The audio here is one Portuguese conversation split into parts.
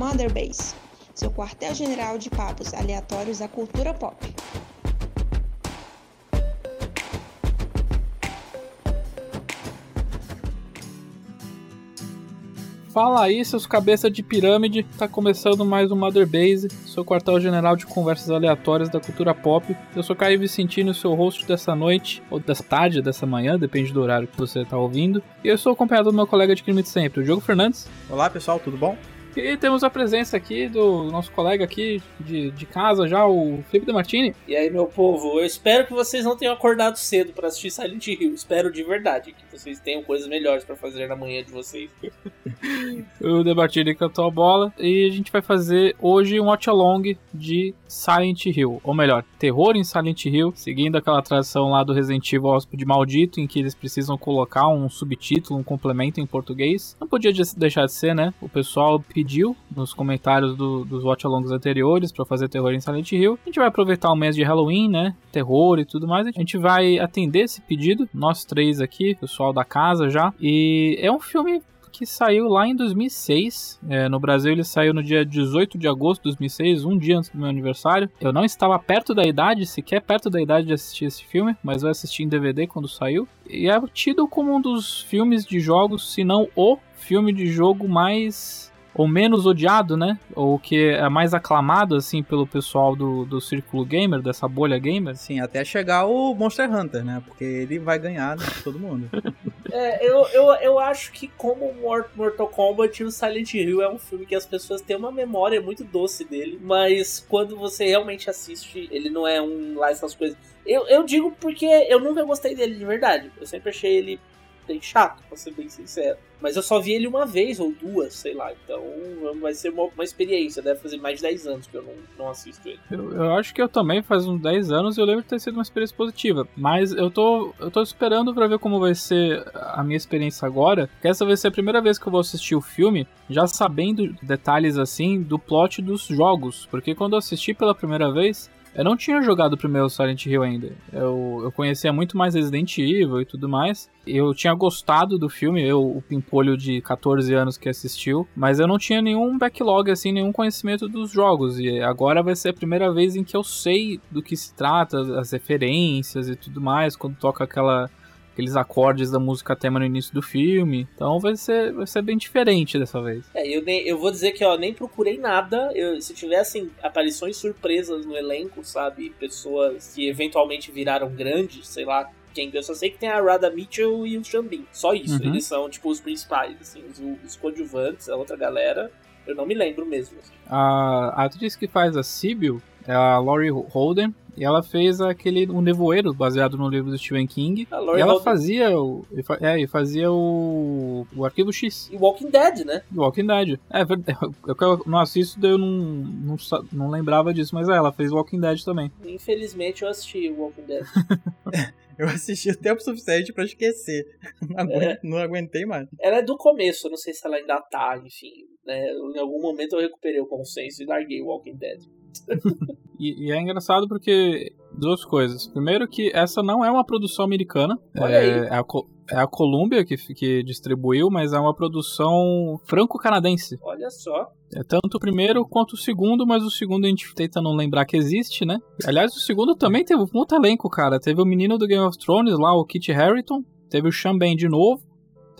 Mother Base, seu quartel-general de papos aleatórios da cultura pop. Fala aí, seus cabeças de pirâmide. Tá começando mais um Mother Base, seu quartel-general de conversas aleatórias da cultura pop. Eu sou Caio Vicentino, seu host dessa noite, ou dessa tarde, dessa manhã, depende do horário que você tá ouvindo. E eu sou acompanhado do meu colega de crime de sempre, o Diogo Fernandes. Olá pessoal, tudo bom? E temos a presença aqui do nosso colega aqui de, de casa já, o Felipe De Martini. E aí, meu povo, eu espero que vocês não tenham acordado cedo para assistir Silent Hill. Espero de verdade que vocês tenham coisas melhores para fazer na manhã de vocês. o De Martini cantou a bola e a gente vai fazer hoje um watch along de Silent Hill, ou melhor, terror em Silent Hill, seguindo aquela tradição lá do Resident Evil Hóspede Maldito, em que eles precisam colocar um subtítulo, um complemento em português. Não podia deixar de ser, né? O pessoal pediu nos comentários do, dos watch alongs anteriores para fazer terror em Silent Hill. A gente vai aproveitar o mês de Halloween, né? Terror e tudo mais. A gente vai atender esse pedido, nós três aqui, pessoal da casa já. E é um filme que saiu lá em 2006. É, no Brasil ele saiu no dia 18 de agosto de 2006, um dia antes do meu aniversário. Eu não estava perto da idade, sequer perto da idade de assistir esse filme, mas eu assisti em DVD quando saiu. E é tido como um dos filmes de jogos, se não o filme de jogo mais ou menos odiado, né? Ou que é mais aclamado, assim, pelo pessoal do, do círculo gamer, dessa bolha gamer. Sim, até chegar o Monster Hunter, né? Porque ele vai ganhar de todo mundo. é, eu, eu, eu acho que como Mortal Kombat, o Silent Hill é um filme que as pessoas têm uma memória muito doce dele, mas quando você realmente assiste, ele não é um lá essas coisas. Eu, eu digo porque eu nunca gostei dele de verdade. Eu sempre achei ele bem chato, pra ser bem sincero. Mas eu só vi ele uma vez ou duas, sei lá. Então vai ser uma, uma experiência. Deve fazer mais de 10 anos que eu não, não assisto ele. Eu, eu, acho que eu também faz uns 10 anos eu lembro de ter sido uma experiência positiva. Mas eu tô, eu tô esperando para ver como vai ser a minha experiência agora. Que essa vai ser a primeira vez que eu vou assistir o filme, já sabendo detalhes assim do plot dos jogos. Porque quando eu assisti pela primeira vez, eu não tinha jogado o primeiro Silent Hill ainda. Eu, eu conhecia muito mais Resident Evil e tudo mais. Eu tinha gostado do filme, eu, o pimpolho de 14 anos que assistiu, mas eu não tinha nenhum backlog, assim, nenhum conhecimento dos jogos. E agora vai ser a primeira vez em que eu sei do que se trata, as referências e tudo mais, quando toca aquela aqueles acordes da música tema no início do filme. Então vai ser, vai ser bem diferente dessa vez. É, eu, nem, eu vou dizer que eu nem procurei nada. Eu, se tivessem aparições surpresas no elenco, sabe? Pessoas que eventualmente viraram grandes, sei lá, quem eu só sei que tem a Rada Mitchell e o Xambin. Só isso. Uhum. Eles são, tipo, os principais, assim, os, os coadjuvantes, a outra galera. Eu não me lembro mesmo. Assim. A, a atriz que faz a Sibyl é a Laurie Holden. E ela fez aquele um nevoeiro baseado no livro do Stephen King. e ela Holden. fazia o é, fazia o o Arquivo X. E Walking Dead, né? Walking Dead. É, eu, eu não assisto, eu não, não, não lembrava disso, mas é, ela fez Walking Dead também. Infelizmente eu assisti o Walking Dead. eu assisti o tempo suficiente para esquecer. Não, é. não aguentei mais. Ela é do começo, não sei se ela ainda tá, enfim. Né? Em algum momento eu recuperei o consenso e larguei o Walking Dead e, e, é engraçado porque duas coisas. Primeiro que essa não é uma produção americana. Olha é, aí. é a, é a Columbia que, que distribuiu, mas é uma produção franco-canadense. Olha só. É tanto o primeiro quanto o segundo, mas o segundo a gente tenta não lembrar que existe, né? Aliás, o segundo também teve um muito elenco, cara. Teve o menino do Game of Thrones lá, o Kit Harington. Teve o Sean Ben de novo.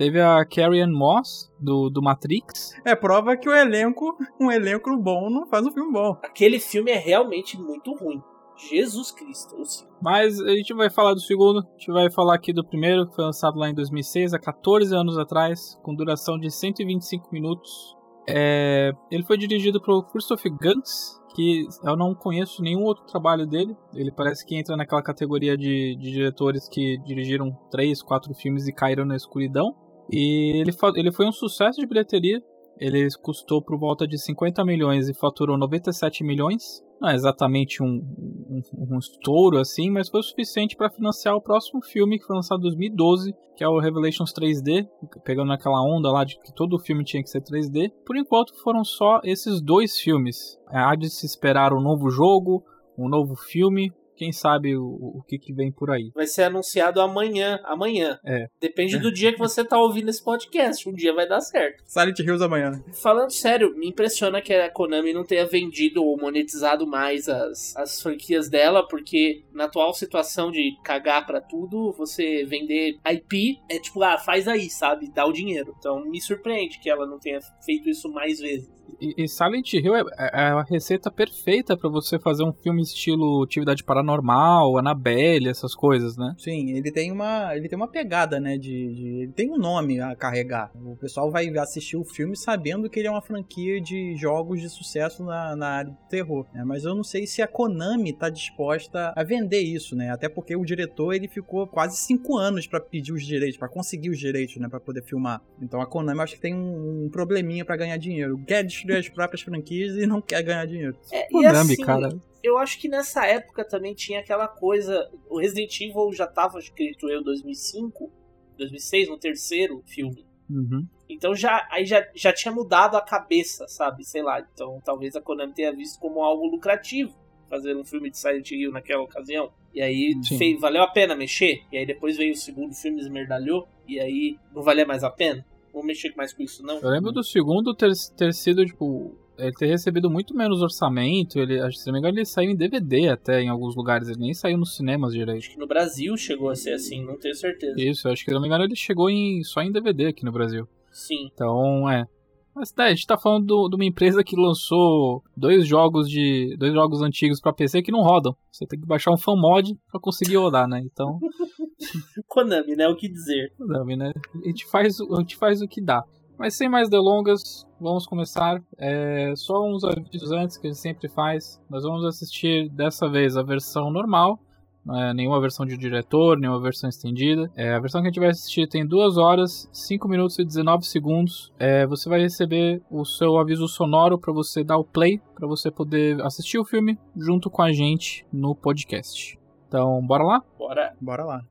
Teve a Carrie Ann Moss, do, do Matrix. É prova que o elenco, um elenco bom não faz um filme bom. Aquele filme é realmente muito ruim. Jesus Cristo, Mas a gente vai falar do segundo, a gente vai falar aqui do primeiro, que foi lançado lá em 2006, há 14 anos atrás, com duração de 125 minutos. É... Ele foi dirigido por Christopher Gantz, que eu não conheço nenhum outro trabalho dele. Ele parece que entra naquela categoria de, de diretores que dirigiram três, quatro filmes e caíram na escuridão. E ele, ele foi um sucesso de bilheteria. Ele custou por volta de 50 milhões e faturou 97 milhões. Não é exatamente um, um, um estouro assim, mas foi o suficiente para financiar o próximo filme que foi lançado em 2012, que é o Revelations 3D, pegando naquela onda lá de que todo filme tinha que ser 3D. Por enquanto foram só esses dois filmes. Há de se esperar um novo jogo, um novo filme, quem sabe o, o que, que vem por aí. Vai ser anunciado amanhã. Amanhã. É. Depende do dia que você tá ouvindo esse podcast. Um dia vai dar certo. Silent Hills amanhã. né? Falando sério, me impressiona que a Konami não tenha vendido ou monetizado mais as, as franquias dela, porque na atual situação de cagar pra tudo, você vender IP é tipo, ah, faz aí, sabe? Dá o dinheiro. Então me surpreende que ela não tenha feito isso mais vezes. E, Silent Hill é, é a receita perfeita pra você fazer um filme estilo Atividade Paranormal, Annabelle, essas coisas, né? Sim, ele tem uma, ele tem uma pegada, né, de, de- ele tem um nome a carregar. O pessoal vai assistir o filme sabendo que ele é uma franquia de jogos de sucesso na, na área do terror, né? Mas eu não sei se a Konami tá disposta a vender isso, né? Até porque o diretor, ele ficou quase cinco anos pra pedir os direitos, pra conseguir os direitos, né, Pra poder filmar. Então a Konami acho que tem um, um probleminha pra ganhar dinheiro. Quer destruir as próprias franquias e não quer ganhar dinheiro. É, e Konami, assim, cara. eu acho que nessa época também tinha aquela coisa. O Resident Evil já tava, acredito eu, 2005, 2006, no terceiro filme. Uhum. Então já aí já, já tinha mudado a cabeça, sabe? Sei lá. Então talvez a Konami tenha visto como algo lucrativo fazer um filme de Silent Hill naquela ocasião. E aí fez, valeu a pena mexer. E aí depois veio o segundo filme, esmerdalhou. E aí não valia mais a pena. Vou mexer mais com isso, não. Eu lembro do segundo ter, ter sido, tipo, ele ter recebido muito menos orçamento. Ele, acho que, se não me engano, ele saiu em DVD até em alguns lugares. Ele nem saiu nos cinemas direito. Acho que no Brasil chegou a ser assim, não tenho certeza. Isso, acho que se não me engano, ele chegou em, só em DVD aqui no Brasil. Sim. Então, é. Mas tá, a gente tá falando do- de uma empresa que lançou dois jogos de. dois jogos antigos pra PC que não rodam. Você tem que baixar um fan mod pra conseguir rodar, né? Então, Konami, né? O que dizer? não, né? A gente faz, o- a gente faz o que dá. Mas sem mais delongas, vamos começar. É, só uns avisos antes que a gente sempre faz. Nós vamos assistir dessa vez a versão normal. Não é nenhuma versão de diretor, nenhuma versão estendida. É, a versão que a gente vai assistir tem 2 horas, 5 minutos e 19 segundos. É, você vai receber o seu aviso sonoro para você dar o play, para você poder assistir o filme junto com a gente no podcast. Então, bora lá? Bora. Bora lá.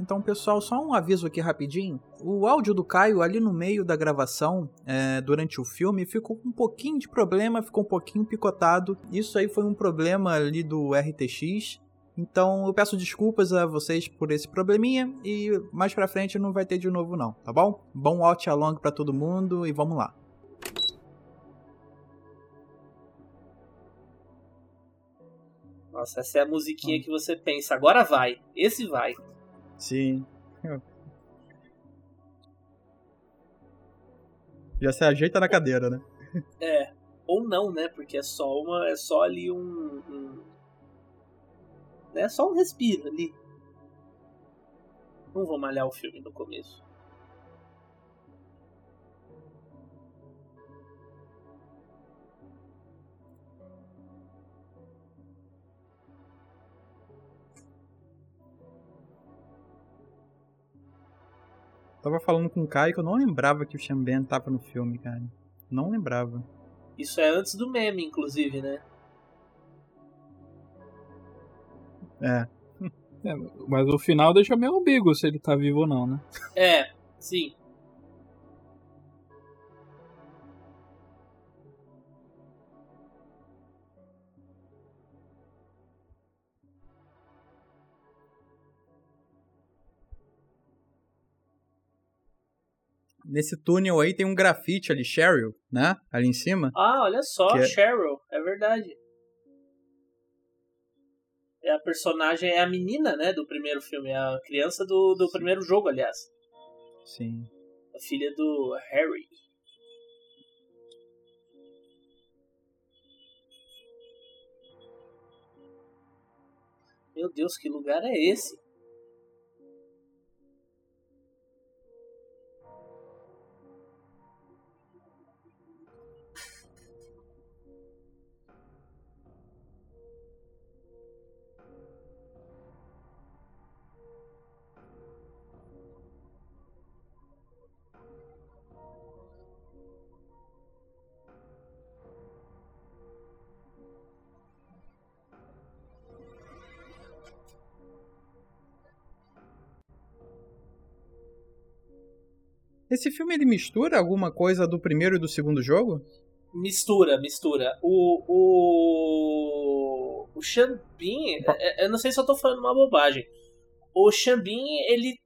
Então, pessoal, só um aviso aqui rapidinho. O áudio do Caio ali no meio da gravação, é, durante o filme, ficou com um pouquinho de problema, ficou um pouquinho picotado. Isso aí foi um problema ali do RTX. Então, eu peço desculpas a vocês por esse probleminha e mais pra frente não vai ter de novo não, tá bom? Bom out along pra todo mundo e vamos lá. Nossa, essa é a musiquinha que você pensa. Agora vai. Esse vai. Sim. Já se ajeita na cadeira, né? É. Ou não, né? Porque é só uma. É só ali um. um é só um respiro ali. Não vou malhar o filme no começo. Tava falando com o Caio que eu não lembrava que o Xamben tava no filme, cara. Não lembrava. Isso é antes do meme, inclusive, né? É. É, mas o final deixa meio ambíguo se ele tá vivo ou não, né? É, sim. Nesse túnel aí tem um grafite ali, Cheryl, né? Ali em cima. Ah, olha só, é- Cheryl, é verdade. É a personagem, é a menina, né, do primeiro filme, é a criança do, do primeiro jogo, aliás. Sim. A filha do Harry. Meu Deus, que lugar é esse? Esse filme ele mistura alguma coisa do primeiro e do segundo jogo? Mistura, mistura. O, o, O Xambin, é, é, eu não sei se eu tô falando uma bobagem. O Xambin, ele,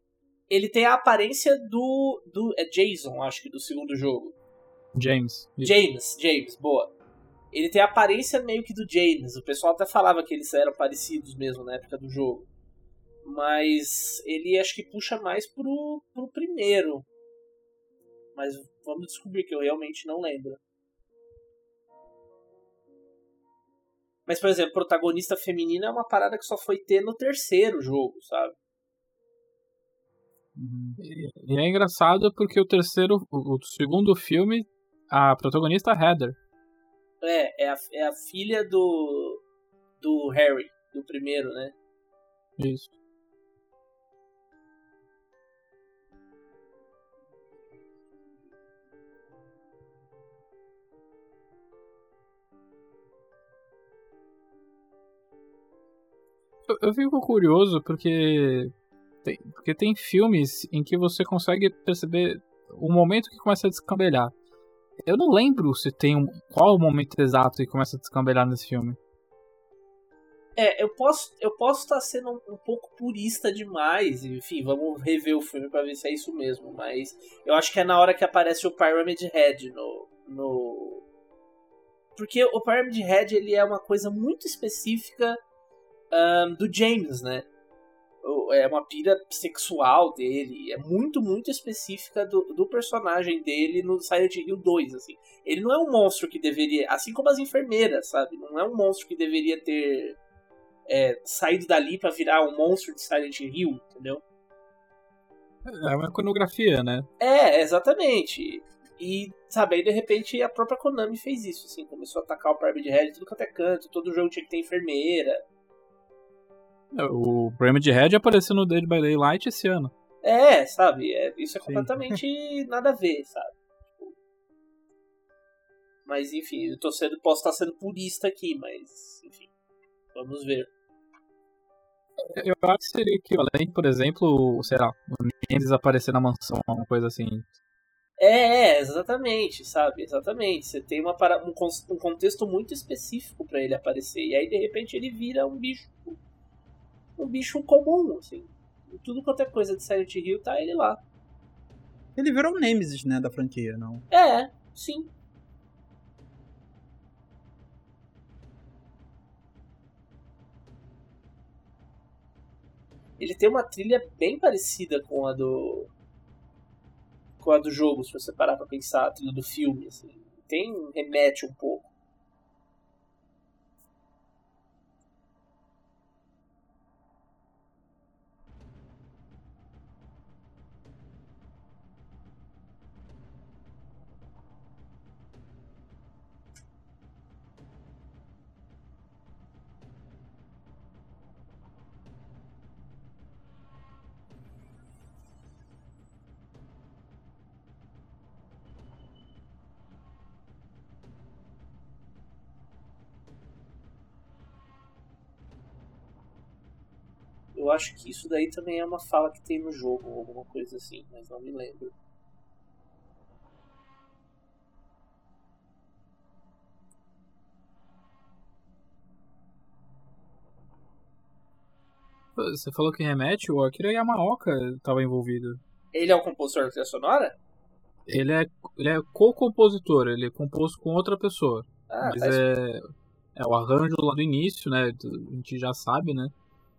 ele tem a aparência do, do. É Jason, acho que, do segundo jogo. James. James, James, boa. Ele tem a aparência meio que do James. O pessoal até falava que eles eram parecidos mesmo na época do jogo. Mas ele acho que puxa mais pro, pro primeiro. Mas vamos descobrir que eu realmente não lembro. Mas, por exemplo, protagonista feminina é uma parada que só foi ter no terceiro jogo, sabe? Uhum. E é engraçado porque o terceiro, o segundo filme, a protagonista é Heather. É, é a, é a filha do, do Harry, do primeiro, né? Isso. Eu fico curioso porque tem, porque tem filmes em que você consegue perceber o momento que começa a descambelhar. Eu não lembro se tem um, qual o momento exato que começa a descambelhar nesse filme. É, eu posso eu posso estar sendo um, um, pouco purista demais, enfim, vamos rever o filme para ver se é isso mesmo, mas eu acho que é na hora que aparece o Pyramid Head no no porque o Pyramid Head ele é uma coisa muito específica um, do James, né? É uma pira sexual dele, é muito, muito específica do, do personagem dele no Silent Hill 2, assim. Ele não é um monstro que deveria, assim como as enfermeiras, sabe? Não é um monstro que deveria ter é, saído dali para virar um monstro de Silent Hill, entendeu? É uma iconografia, né? É, exatamente. E, sabe, aí de repente a própria Konami fez isso, assim, começou a atacar o Pyramid Head tudo quanto é canto, todo jogo tinha que ter enfermeira. O Pyramid Head apareceu no Dead by Daylight esse ano. É, sabe? É, isso é completamente nada a ver, sabe? Mas enfim, eu tô sendo, posso estar sendo purista aqui, mas enfim, vamos ver. Eu acho que seria equivalente, por exemplo, sei lá, o Nemesis aparecer na mansão, uma coisa assim. É, é exatamente, sabe? Exatamente. Você tem uma, um, um contexto muito específico para ele aparecer. E aí, de repente, ele vira um bicho um bicho comum, assim. Tudo quanto é coisa de Silent Hill, tá ele lá. Ele virou o Nemesis, né, da franquia, não? É, sim. Ele tem uma trilha bem parecida com a do. com a do jogo, se você parar pra pensar, a trilha do filme, assim. Tem, remete um pouco. Acho que isso daí também é uma fala que tem no jogo, ou alguma coisa assim, mas não me lembro. Você falou que remete, o Akira Yamaoka estava envolvido. Ele é o compositor da trilha sonora? Ele é, ele é co-compositor, ele é composto com outra pessoa. Ah, mas é, é o arranjo lá do início, né? A gente já sabe, né?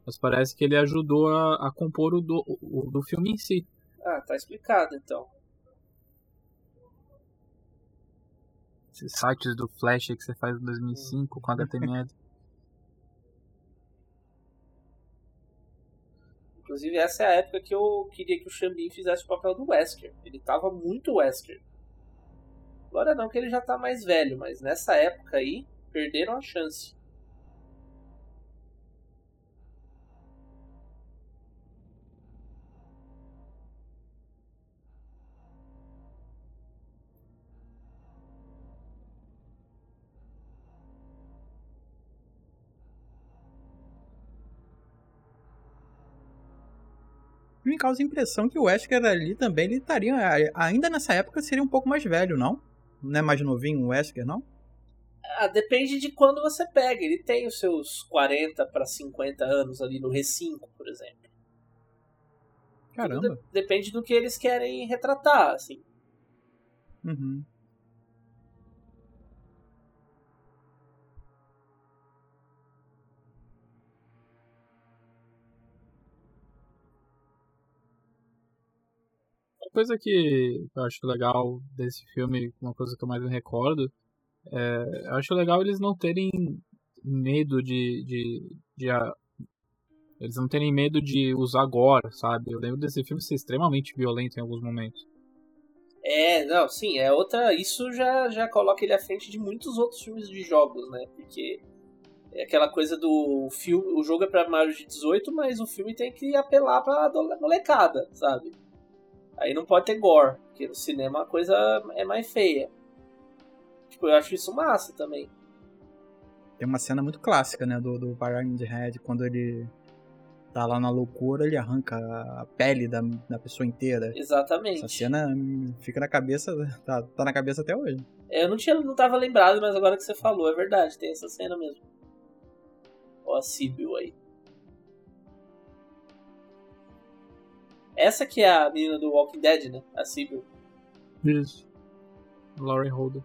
Mas parece que ele ajudou a, a compor o do, o do filme em si. Ah, tá explicado então. Esses sites do Flash que você faz em 2005 com HTML. Inclusive, essa é a época que eu queria que o Xambin fizesse o papel do Wesker. Ele tava muito Wesker. Agora não, que ele já tá mais velho, mas nessa época aí, perderam a chance. Causa a impressão que o Wesker ali também ele estaria. Ainda nessa época seria um pouco mais velho, não? Não é mais novinho o Wesker, não? Ah, depende de quando você pega. Ele tem os seus 40 para 50 anos ali no R5, por exemplo. Caramba. De depende do que eles querem retratar, assim. Uhum. Coisa que eu acho legal desse filme, uma coisa que eu mais me recordo, é, eu acho legal eles não terem medo de, de, de a, eles não terem medo de usar gore, sabe? Eu lembro desse filme ser extremamente violento em alguns momentos. É, não, sim, é outra. Isso já, já coloca ele à frente de muitos outros filmes de jogos, né? Porque é aquela coisa do filme. O jogo é pra maiores de 18, mas o filme tem que apelar pra molecada, sabe? Aí não pode ter gore, porque no cinema a coisa é mais feia. Tipo, eu acho isso massa também. Tem uma cena muito clássica, né, do, do Pyramid Head, quando ele tá lá na loucura, ele arranca a pele da, da pessoa inteira. Exatamente. Essa cena fica na cabeça, tá, tá na cabeça até hoje. É, eu não, tinha, não tava lembrado, mas agora que você falou, é verdade, tem essa cena mesmo. Ó, a Sibyl aí. Essa que é a menina do Walking Dead, né? A Sibyl. Isso. Lauren Holder.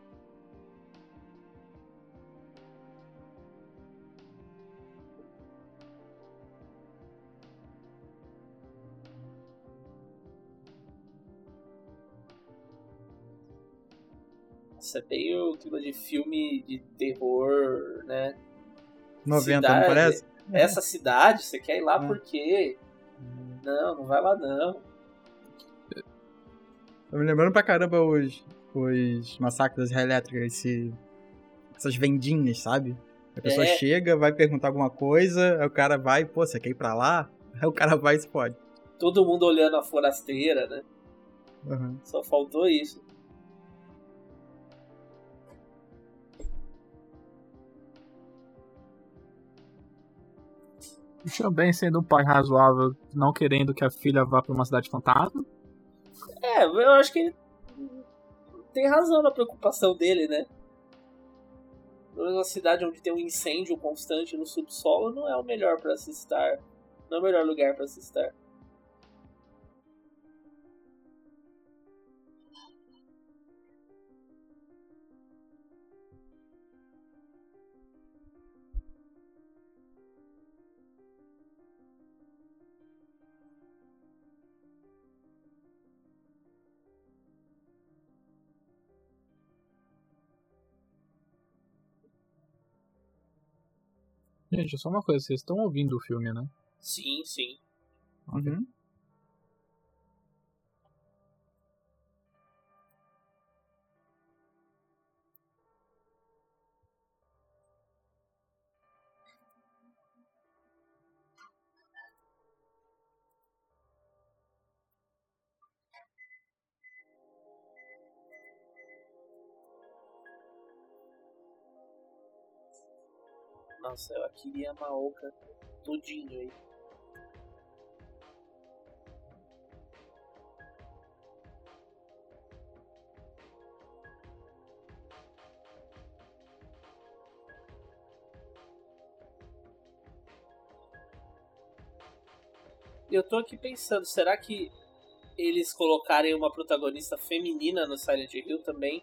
Isso é bem o clima de filme de terror, né? 90, cidade. não parece? Essa cidade, você quer ir lá É. por quê? Não, não vai lá não. Tô me lembrando pra caramba os, os massacres das elétricas, esse, essas vendinhas, sabe? A pessoa É. chega, vai perguntar alguma coisa, aí o cara vai, pô, você quer ir pra lá? Aí o cara vai e se pode. Todo mundo olhando a forasteira, né? Uhum. Só faltou isso. Também sendo um pai razoável, não querendo que a filha vá pra uma cidade fantasma. É, eu acho que tem razão na preocupação dele, né? Uma cidade onde tem um incêndio constante no subsolo não é o melhor para se estar. Não é o melhor lugar para se estar. Gente, só uma coisa, vocês estão ouvindo o filme, né? Sim, sim. Uhum. Nossa, eu queria a Maoka tudinho aí. Eu tô aqui pensando, será que eles colocarem uma protagonista feminina no Silent Hill também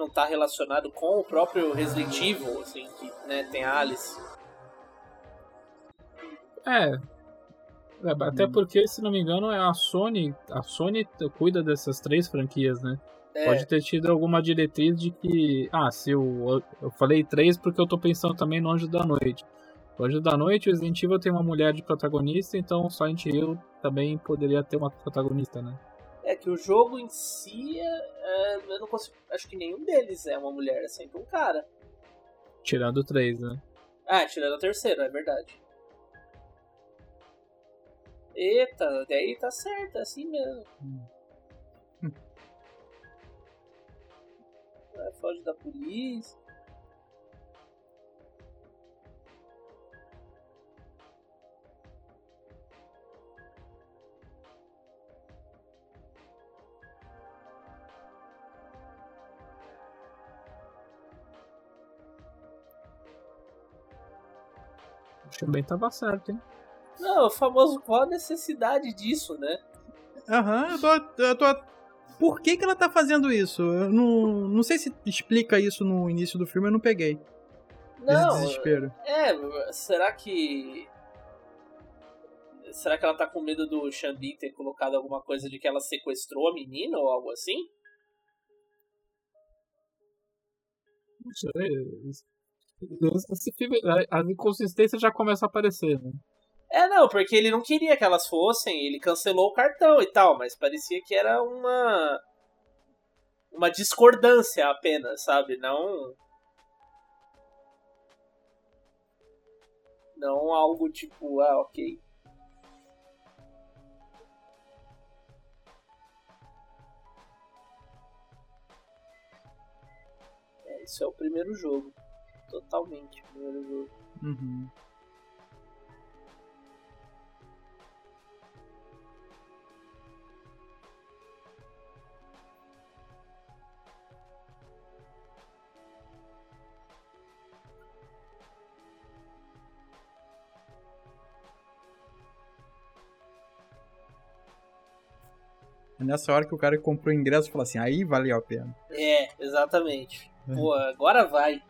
não tá relacionado com o próprio Resident Evil, assim, que né, tem a Alice? É. É, Até porque, se não me engano, é a Sony. A Sony cuida dessas três franquias, né? É, Pode ter tido alguma diretriz de que. Ah, se eu. Eu falei três porque eu tô pensando também no Anjo da Noite. O Anjo da Noite, o Resident Evil tem uma mulher de protagonista, então o Silent Hill também poderia ter uma protagonista, né? É que o jogo em si, é, é, eu não consigo. Acho que nenhum deles é uma mulher, é sempre um cara. Tirando três, né? Ah, tirando o terceiro, é verdade. Eita, daí tá certo, é assim mesmo. Vai, foge da polícia. O Xambém tava certo, hein? Não, o famoso qual a necessidade disso, né? Aham, eu tô, eu tô. Por que, que ela tá fazendo isso? Eu não, não sei se explica isso no início do filme, eu não peguei. Esse Não, desespero. é, será que. Será que ela tá com medo do Xambin ter colocado alguma coisa de que ela sequestrou a menina ou algo assim? Não sei. As inconsistências já começam a aparecer, né? É, não, porque ele não queria que elas fossem, ele cancelou o cartão e tal, mas parecia que era uma. Uma discordância apenas, sabe? Não. Não algo tipo, ah, ok. É, isso é o primeiro jogo. Totalmente o primeiro jogo. Uhum. É nessa hora que o cara que comprou o ingresso fala assim, aí valeu a pena. É, exatamente. Pô, agora vai.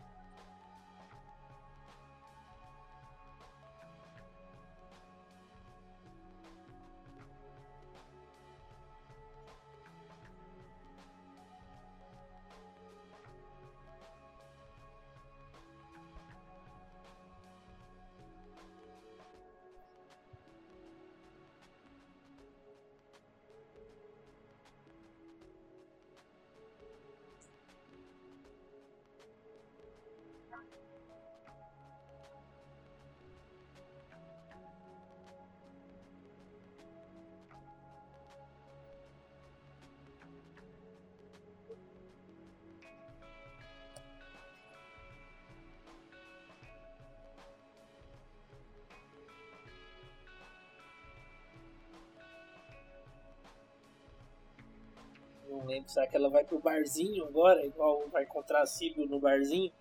Não lembro, será que ela vai pro barzinho agora? Igual vai encontrar a Sibyl no barzinho?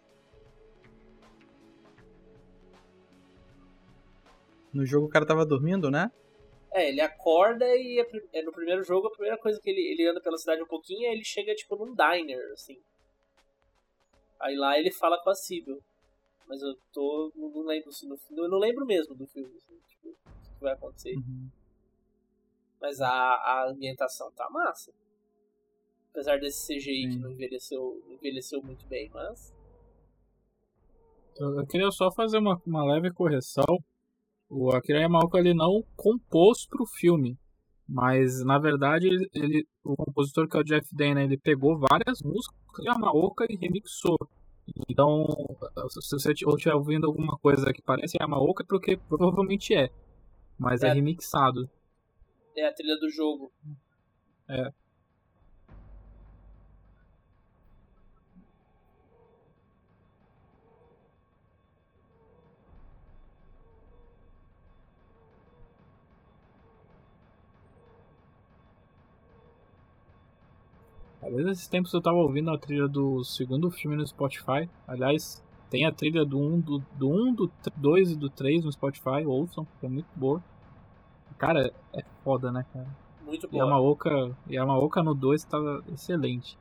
No jogo o cara tava dormindo, né? É, ele acorda e é é no primeiro jogo a primeira coisa que ele, ele anda pela cidade um pouquinho é ele chega tipo num diner, assim. Aí lá ele fala com a Sibyl. Mas eu tô. Não, lembro se no. Eu não lembro mesmo do filme, assim, tipo, o que vai acontecer. Uhum. Mas a, a ambientação tá massa. Apesar desse CGI que Sim. não envelheceu, envelheceu muito bem, mas. Eu, eu queria só fazer uma, uma leve correção. O Akira Yamaoka ele não compôs pro filme. Mas, na verdade, ele, ele- o compositor que é o Jeff Dana, ele pegou várias músicas de Yamaoka e remixou. Então, se você estiver ouvindo alguma coisa que parece Yamaoka, é porque provavelmente é. Mas é, É. remixado. É a trilha do jogo. É. Aliás, esses tempos eu tava ouvindo a trilha do segundo filme no Spotify. Aliás, tem a trilha do 1, do, do 1, do 2 e do 3 no Spotify, ouçam, que é muito boa. Cara, é foda, né, cara? Muito boa. Yamaoka, Yamaoka no 2 tava excelente.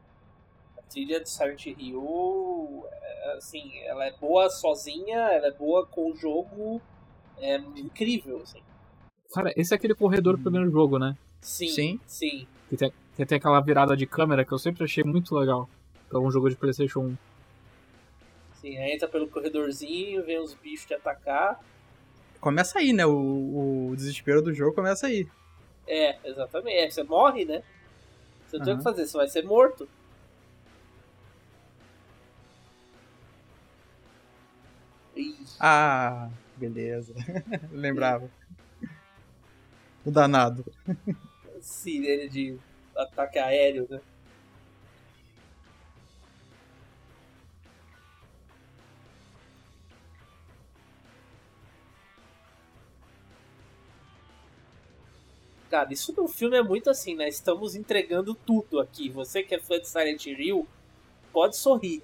A trilha de Silent Hill, é, assim, ela é boa sozinha, ela é boa com o jogo, é incrível, assim. Cara, esse é aquele corredor do primeiro jogo, né? Sim, Sim. sim. Que tem, que tem aquela virada de câmera que eu sempre achei muito legal. Pra um jogo de Playstation 1. Sim, aí entra pelo corredorzinho, vem os bichos te atacar. Começa aí, né? O, o desespero do jogo começa aí. É, exatamente. É, você morre, né? Você não tem o que fazer, você vai ser morto. Ih, Ah, beleza. Lembrava. O danado. sirene de ataque aéreo, né? Cara, isso no filme é muito assim, né? Estamos entregando tudo aqui. Você que é fã de Silent Hill, pode sorrir.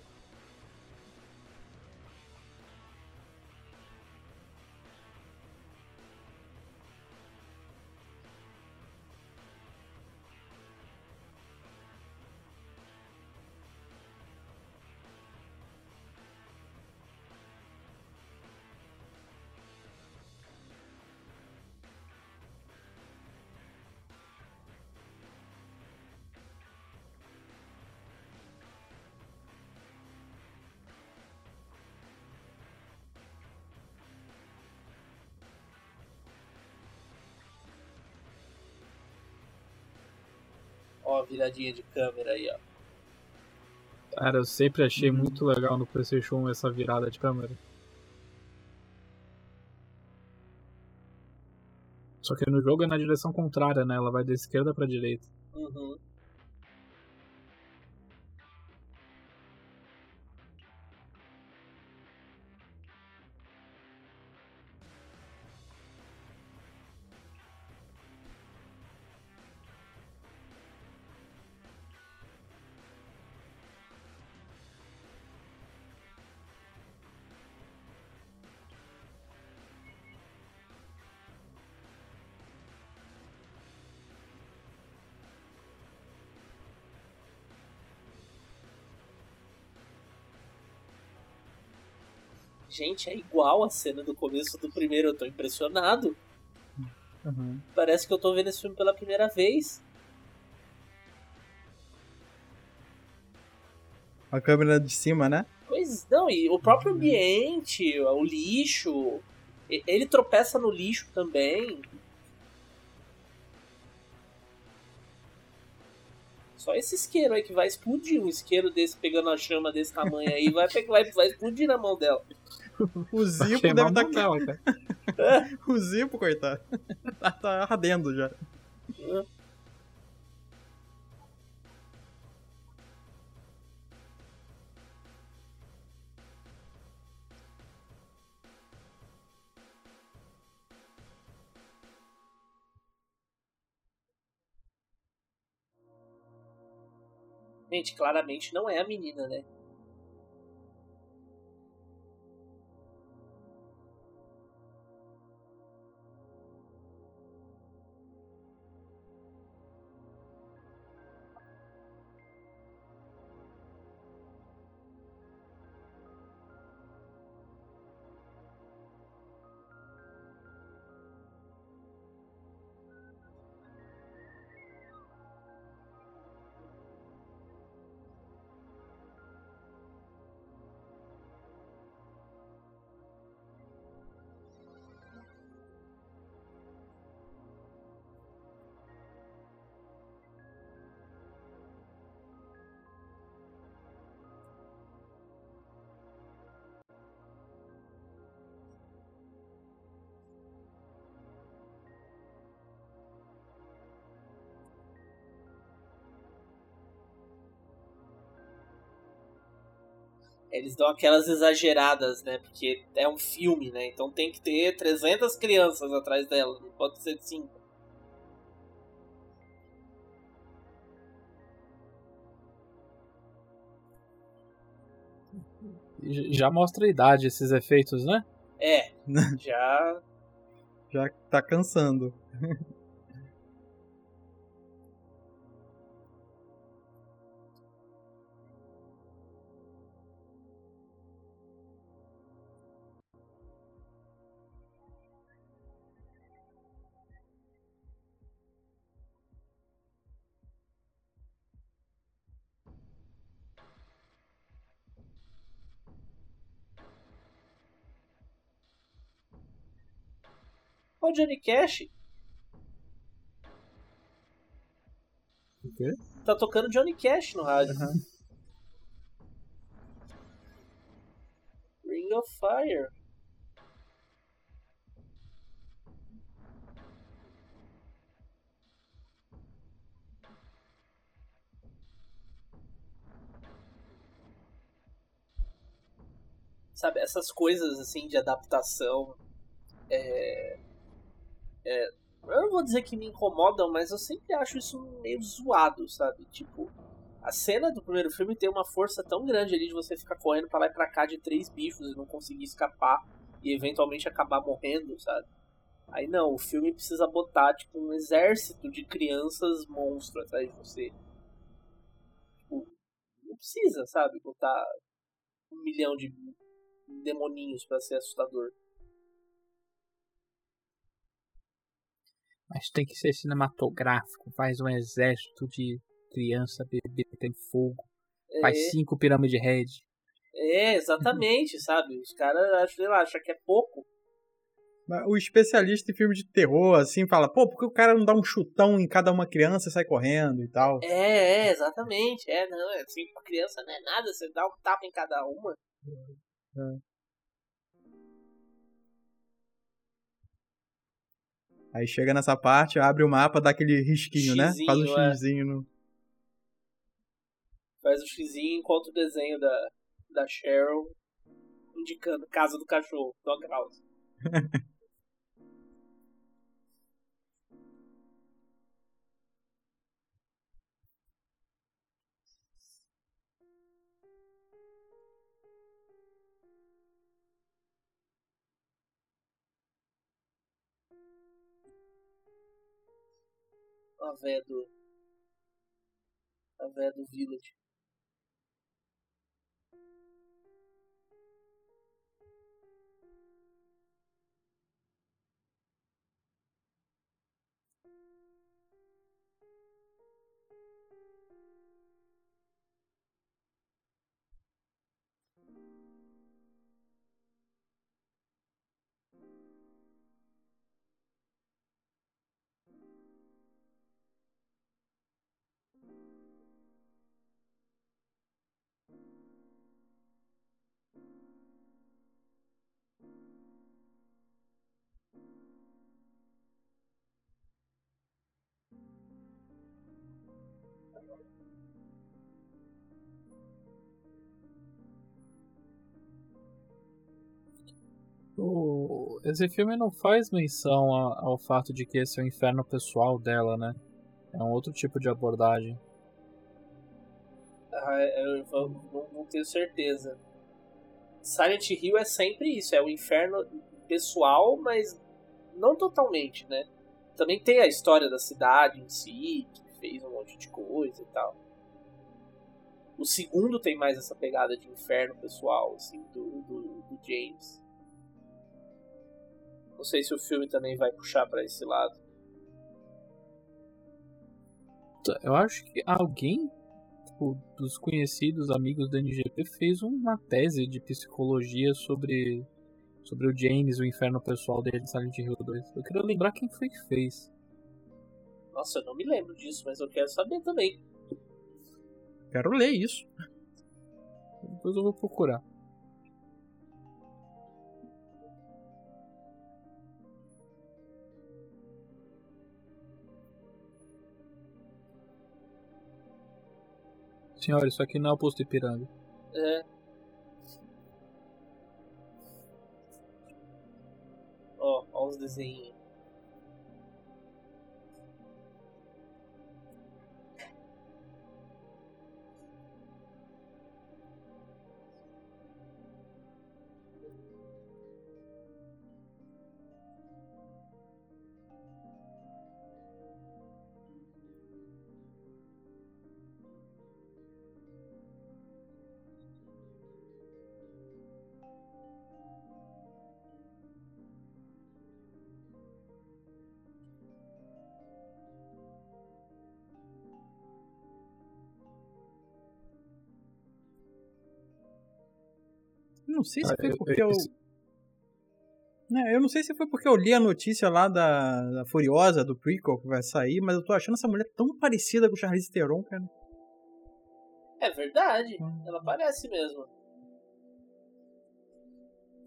Viradinha de câmera aí, ó. Cara, eu sempre achei muito legal no PlayStation 1 essa virada de câmera. Só que no jogo é na direção contrária, né? Ela vai da esquerda pra direita. Uhum. Gente, é igual a cena do começo do primeiro, eu tô impressionado. Uhum. Parece que eu tô vendo esse filme pela primeira vez. A câmera de cima, né? Pois não, e o próprio ambiente, o lixo. Ele tropeça no lixo também. Só esse isqueiro aí que vai explodir. Um isqueiro desse pegando a chama desse tamanho aí vai, vai, vai explodir na mão dela. O Zipo deve estar. cara. O Zipo, coitado. tá, tá ardendo já. Gente, claramente não é a menina, né? Eles dão aquelas exageradas, né? Porque é um filme, né? Então tem que ter 300 crianças atrás dela. Não pode ser 5. J- Já mostra a idade esses efeitos, né? É, já. Já tá cansando. O Johnny Cash. O quê? Tá tocando Johnny Cash no rádio. Aham. Ring of Fire. Sabe, essas coisas assim de adaptação. É, é, eu não vou dizer que me incomodam, mas eu sempre acho isso meio zoado, sabe? Tipo, a cena do primeiro filme tem uma força tão grande ali de você ficar correndo pra lá e pra cá de três bichos e não conseguir escapar e eventualmente acabar morrendo, sabe? Aí não, o filme precisa botar tipo um exército de crianças monstro atrás de você. Tipo, não precisa, sabe? Botar um milhão de demoninhos pra ser assustador. Mas tem que ser cinematográfico. Faz um exército de criança bebê tem fogo. É, Faz cinco pirâmide red. é exatamente, sabe? Os caras, sei lá, acham que é pouco. O especialista em filme de terror, assim, fala, pô, por que o cara não dá um chutão em cada uma criança e sai correndo e tal? É, é, exatamente. É, não, é assim, pra criança não é nada, você dá um tapa em cada uma. É. Aí chega nessa parte, abre o mapa, dá aquele risquinho, né? Faz um é. xizinho no. Faz o xizinho enquanto o desenho da, da Cheryl indicando casa do cachorro, Doghouse. a véia do. A véia do Village. Esse filme não faz menção ao fato de que esse é o inferno pessoal dela, né? É um outro tipo de abordagem. Ah, eu não, não tenho certeza. Silent Hill é sempre isso, é o inferno pessoal, mas não totalmente, né? Também tem a história da cidade em si, que fez um monte de coisa e tal. O segundo tem mais essa pegada de inferno pessoal, assim, do, do, do James. Não sei se o filme também vai puxar para esse lado. Eu acho que alguém tipo, dos conhecidos amigos do NGP fez uma tese de psicologia sobre sobre o James, o inferno pessoal dele de Silent Hill 2. Eu queria lembrar quem foi que fez. Nossa, eu não me lembro disso, mas eu quero saber também. Quero ler isso. Depois eu vou procurar. Senhora, isso aqui não é o posto Ipiranga. É. Ó, ó os desenhos. Sei se ah, foi porque eu. É, eu não sei se foi porque eu li a notícia lá da, da Furiosa, do prequel que vai sair, mas eu tô achando essa mulher tão parecida com o Charlize Theron, cara. É verdade, hum. ela parece mesmo.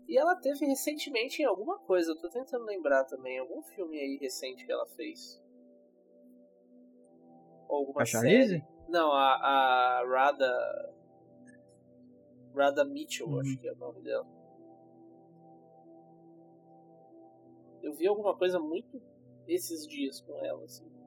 E ela teve recentemente em alguma coisa, eu tô tentando lembrar também, algum filme aí recente que ela fez. Ou alguma a Charlize? Não, a, a Rada. Rada Mitchell, uhum. acho que é o nome dela. Eu vi alguma coisa muito esses dias com ela, assim.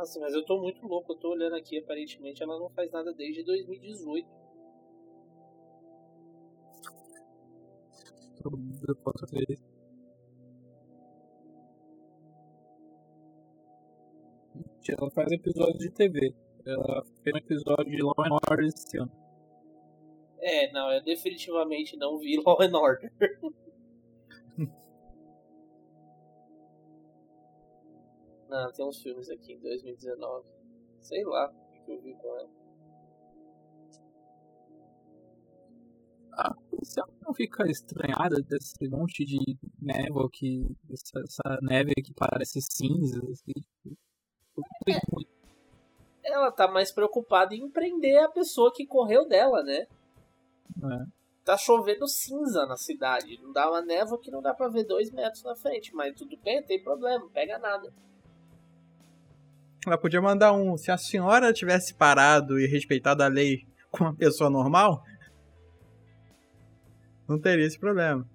Nossa, mas eu tô muito louco, eu tô olhando aqui, aparentemente ela não faz nada desde 2018. Ela faz episódios de TV. Ela fez um episódio de Law and Order esse ano. É, não, eu definitivamente não vi Law and Order. não, tem uns filmes aqui em 2019. Sei lá o que eu vi com ela. Ah, você não fica estranhada desse monte de névoa que. Essa, essa neve que parece cinza, assim, tipo, Ela tá mais preocupada em prender a pessoa que correu dela, né? É. Tá chovendo cinza na cidade. Não dá uma névoa que não dá pra ver dois metros na frente. Mas tudo bem, tem problema, não pega nada. Ela podia mandar um. Se a senhora tivesse parado e respeitado a lei com uma pessoa normal, não teria esse problema.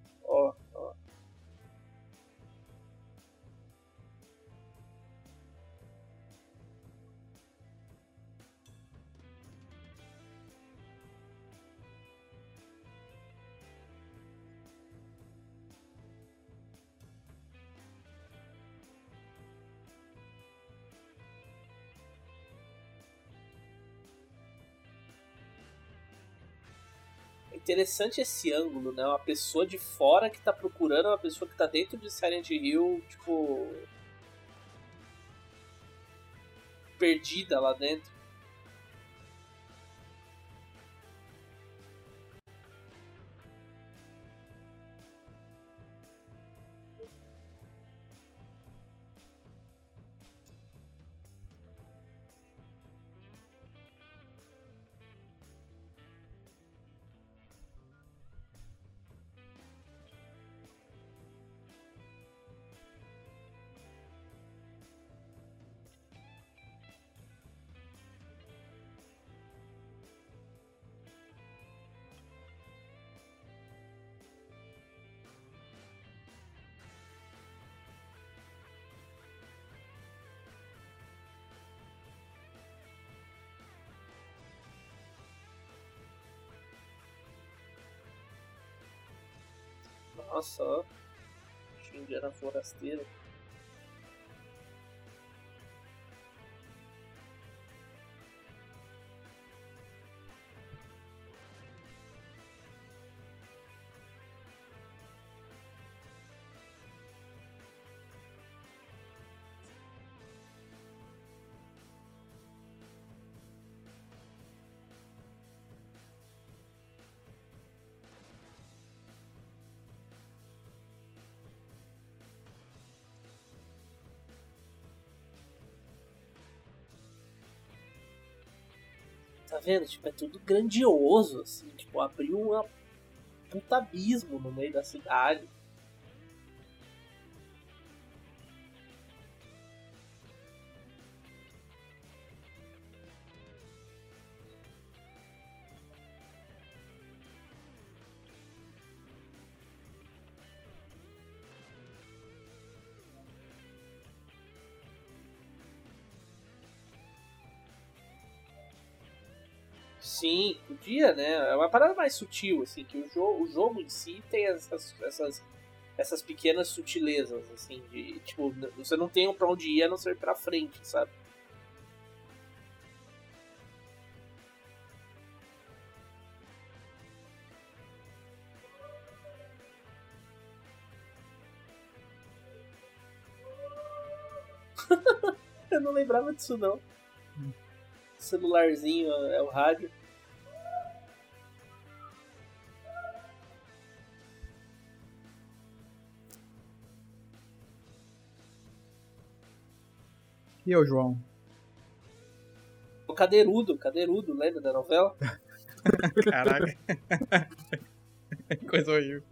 Interessante esse ângulo, né? Uma pessoa de fora que tá procurando uma pessoa que tá dentro de Silent Hill, tipo. perdida lá dentro. Nossa, ó. Indiana forasteira. Tá vendo? Tipo, é tudo grandioso, assim. Tipo, abriu um puta abismo no meio da cidade. Podia, né? É uma parada mais sutil, assim, que o, jo o jogo em si tem essas, essas, essas pequenas sutilezas, assim, de, tipo, você não tem pra onde ir a não ser pra frente, sabe? Eu não lembrava disso, não. Celularzinho é o rádio. E eu, João? O Cadeirudo, Cadeirudo, lembra da novela? Caraca. Coisa horrível.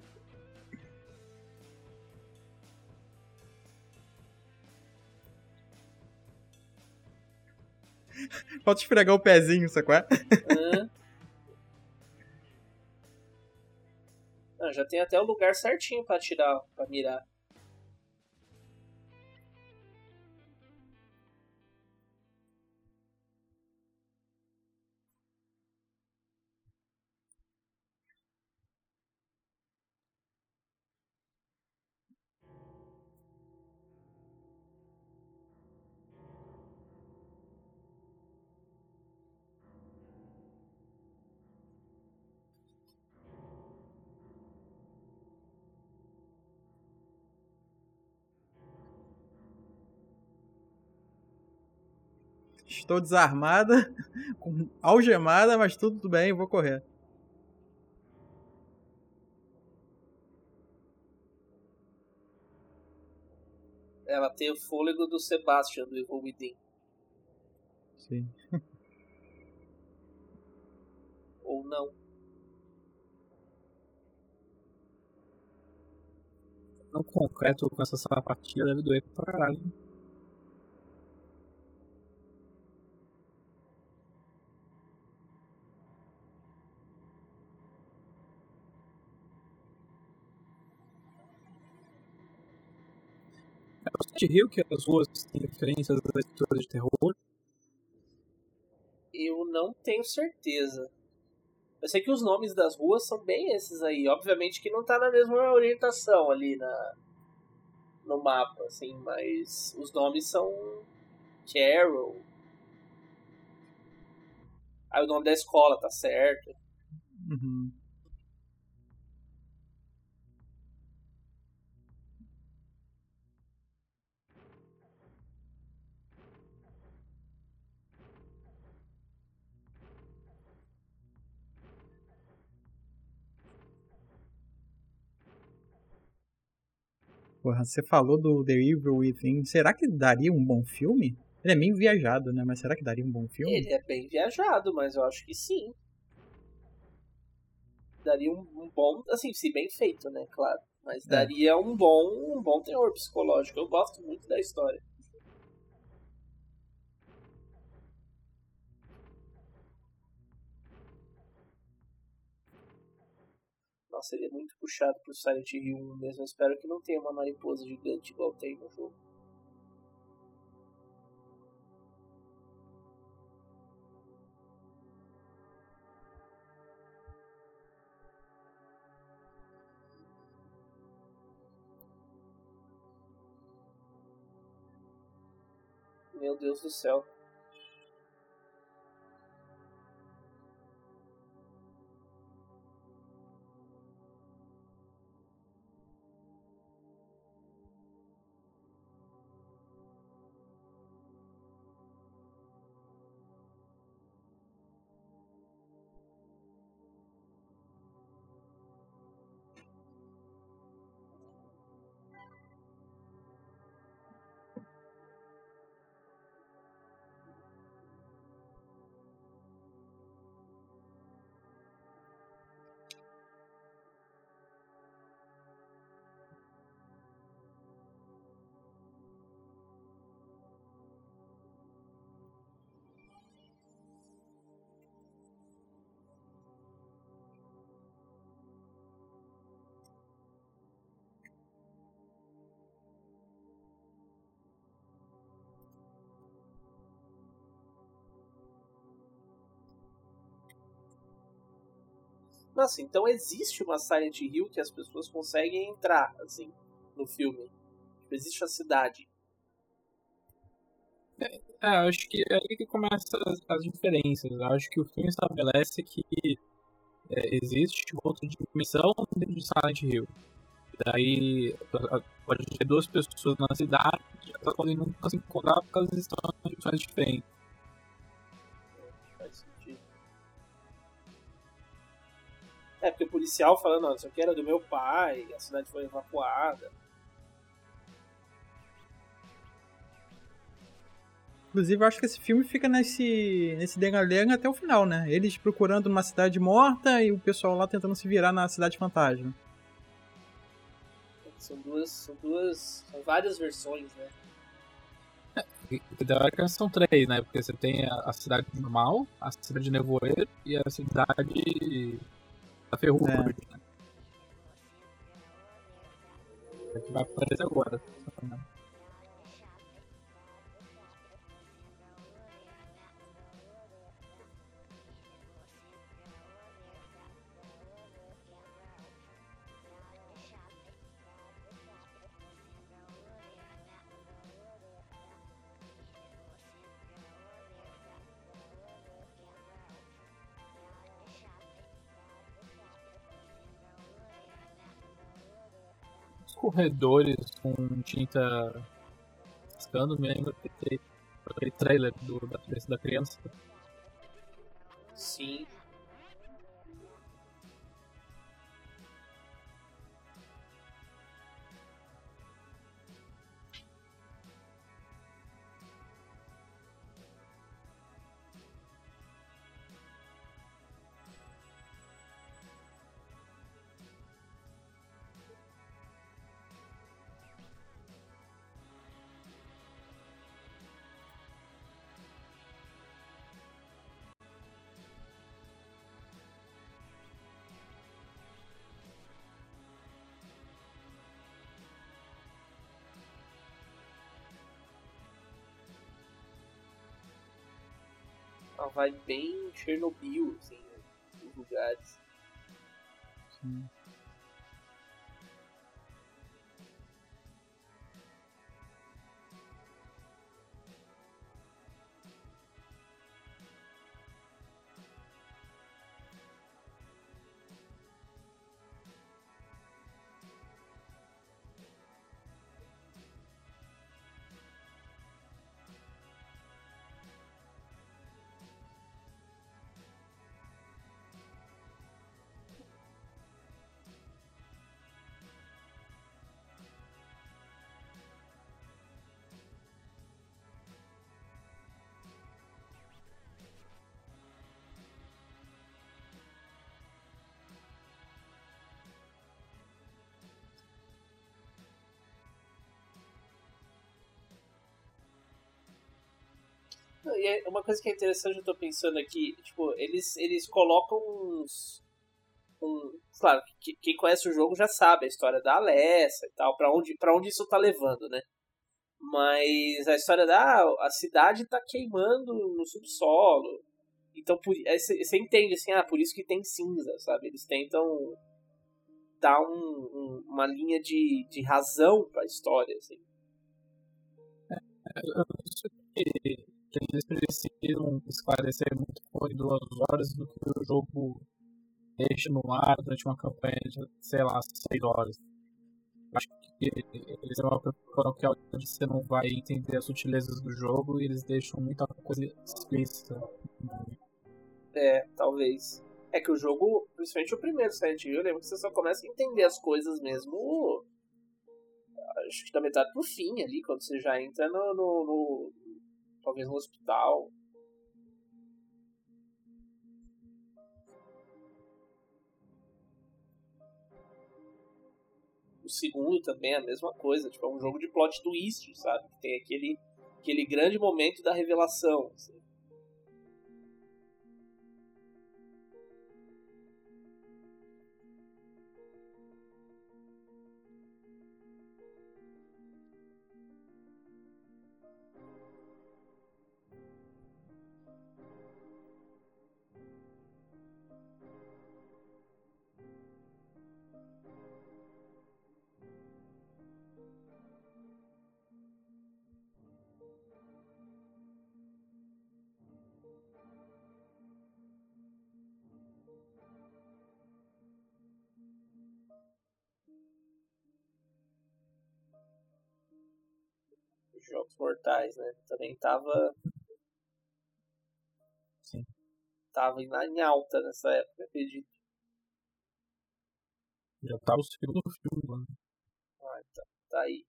Falta esfregar o pezinho, sacou? É? Hã? Ah, já tem até o lugar certinho pra tirar, pra mirar. Estou desarmada, com algemada, mas tudo bem, vou correr. Ela tem o fôlego do Sebastian do Evil Within. Sim. Ou não. No concreto, com essa sapatilha deve doer pra caralho. Bastante rio que as ruas têm referências às histórias de terror. Eu não tenho certeza. Eu sei que os nomes das ruas são bem esses aí. Obviamente que não tá na mesma orientação ali na no mapa, assim, mas os nomes são Carol. Aí o nome da escola tá certo. Uhum. Porra, você falou do The Evil Within. Será que daria um bom filme? Ele é meio viajado, né? Mas será que daria um bom filme? Ele é bem viajado, mas eu acho que sim. Daria um, um bom, assim, se bem feito, né? Claro. Mas É. daria um bom, um bom terror psicológico. Eu gosto muito da história. Seria muito puxado pro Silent Hill 1 mesmo. Eu espero que não tenha uma mariposa gigante igual tem no jogo. Meu Deus do céu. Nossa, então existe uma Silent Hill que as pessoas conseguem entrar, assim, no filme. Tipo, existe a cidade. É, eu acho que é aí que começam as, as diferenças. Eu acho que o filme estabelece que é, existe outra dimensão dentro de Silent Hill. Daí pode ter duas pessoas na cidade, elas podem nunca se encontrar porque elas estão em dimensões diferentes. É, porque o policial falando, não, isso aqui era do meu pai, a cidade foi evacuada. Inclusive, eu acho que esse filme fica nesse, nesse denga-lenga até o final, né? Eles procurando numa cidade morta e o pessoal lá tentando se virar na cidade fantasma. São duas, são duas, são várias versões, né? E, e teoricamente são três, né? Porque você tem a, a cidade normal, a cidade de nevoeiro e a cidade ferrugem. Né? É que vai aparecer agora. Corredores com tinta riscando me perfeito aquele trailer do, da, da criança. Sim. Vibe bem Chernobyl, assim, né? os lugares. Sim. E é uma coisa que é interessante, eu tô pensando aqui, tipo, eles, eles colocam uns. Um, claro, que- quem conhece o jogo já sabe a história da Alessa e tal, pra onde, pra onde isso tá levando, né? Mas a história da a cidade tá queimando no subsolo. Então você entende assim, ah, por isso que tem cinza, sabe? Eles tentam dar um, um- uma linha de, de razão pra história, assim. que, que eles precisam esclarecer muito foi duas horas do que o jogo deixa no ar durante uma campanha de, sei lá, seis horas. Acho que eles preocupação que a você não vai entender as sutilezas do jogo e eles deixam muita coisa explícita. É, talvez. É que o jogo, principalmente o primeiro Silent Hill, eu lembro que você só começa a entender as coisas mesmo. Acho que da metade pro fim ali, quando você já entra no. no- no- talvez no hospital. O segundo também é a mesma coisa, tipo, é um jogo de plot twist, sabe? Tem aquele, aquele grande momento da revelação. assim. Jogos Mortais, né? Também tava. Sim. Tava em, em alta nessa época, acredito. Já tá o segundo filme lá. Ah, tá, tá aí.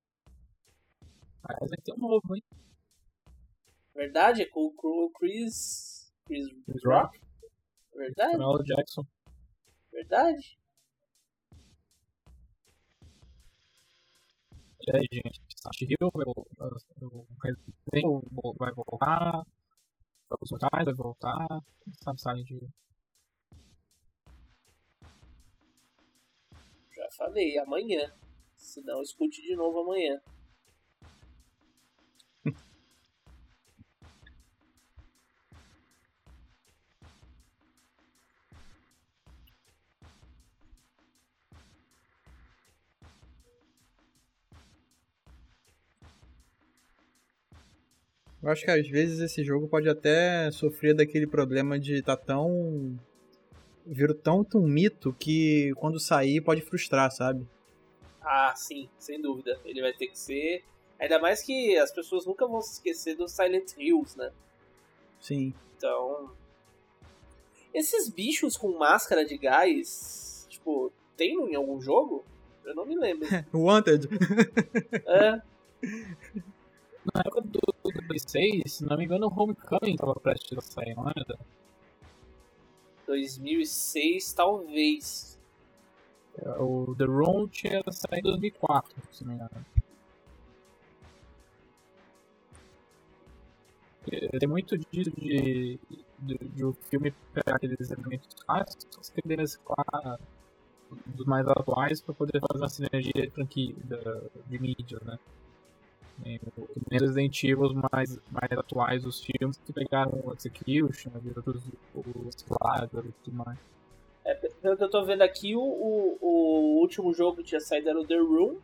Mas vai ter um novo, hein? Verdade, é com, o- com o Chris. Chris Chris Rock? Verdade, Samuel Jackson. verdade. E aí, gente? Hill vai Evil vai voltar? Vai voltar? Sabe Silent Hill? Já falei, amanhã. Se não, escute de novo amanhã. Eu acho que às vezes esse jogo pode até sofrer daquele problema de tá tão. Virou tanto um mito que quando sair pode frustrar, sabe? Ah, sim, sem dúvida. Ele vai ter que ser. Ainda mais que as pessoas nunca vão se esquecer dos Silent Hills, né? Sim. Então. Esses bichos com máscara de gás, tipo, tem em algum jogo? Eu não me lembro. Wanted. É. Na época do 2006, se não me engano, o Homecoming tava prestes a sair, não era? 2006, talvez. O The Room tinha saído em 2004, se não me engano. É, Tem muito disso de, de, de o filme pegar aqueles elementos clássicos que ele dos mais atuais para poder fazer uma sinergia de franquia de mídia, né? Nem os Resident Evil mais, mais atuais, os filmes que pegaram o Execution, os Flagler e tudo mais. É, pelo que eu tô vendo aqui, o, o, o último jogo que tinha saído era o The Room.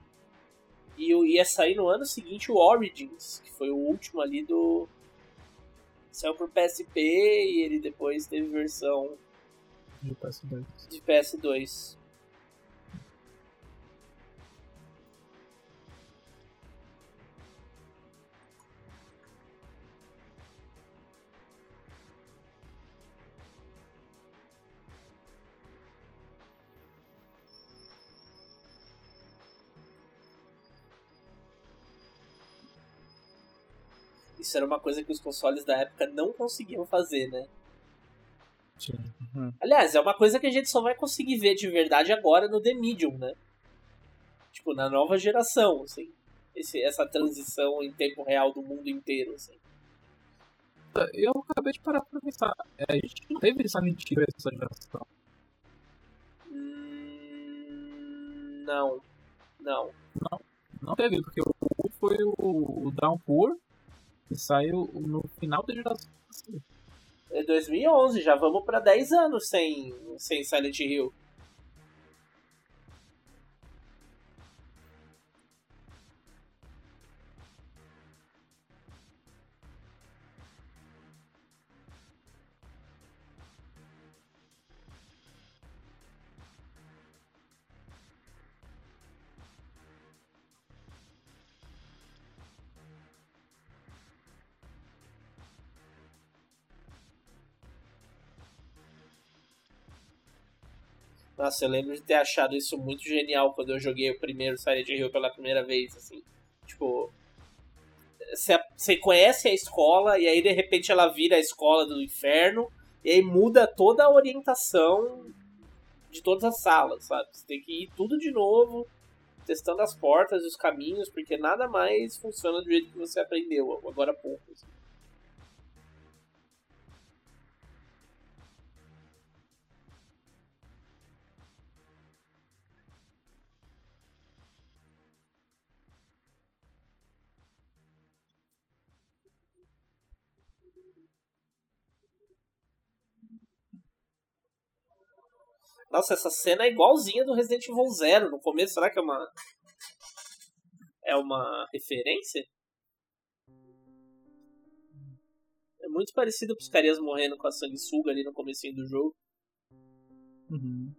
E ia sair no ano seguinte o Origins, que foi o último ali do. Saiu pro PSP e ele depois teve versão De PS2. de PS2. Isso era uma coisa que os consoles da época não conseguiam fazer, né? Sim. Aliás, é uma coisa que a gente só vai conseguir ver de verdade agora no The Medium, né? Tipo, na nova geração, assim. Esse, essa transição em tempo real do mundo inteiro, assim. Eu acabei de parar pra pensar. é, A gente não teve Silent Hill essa geração. Hum, Não. Não. Não teve, porque o foi o Downpour, que saiu no final da geração. É 2011, já vamos pra 10 anos sem, sem Silent Hill. Nossa, eu lembro de ter achado isso muito genial quando eu joguei o primeiro Silent Hill pela primeira vez, assim. Tipo, você- conhece a escola e aí de repente ela vira a escola do inferno e aí muda toda a orientação de todas as salas, sabe? Você tem que ir tudo de novo, testando as portas e os caminhos, porque nada mais funciona do jeito que você aprendeu agora há pouco. assim. Nossa, essa cena é igualzinha do Resident Evil Zero no começo. Será que é uma. É uma referência? É muito parecido com os carinhas morrendo com a sanguessuga ali no comecinho do jogo. Uhum.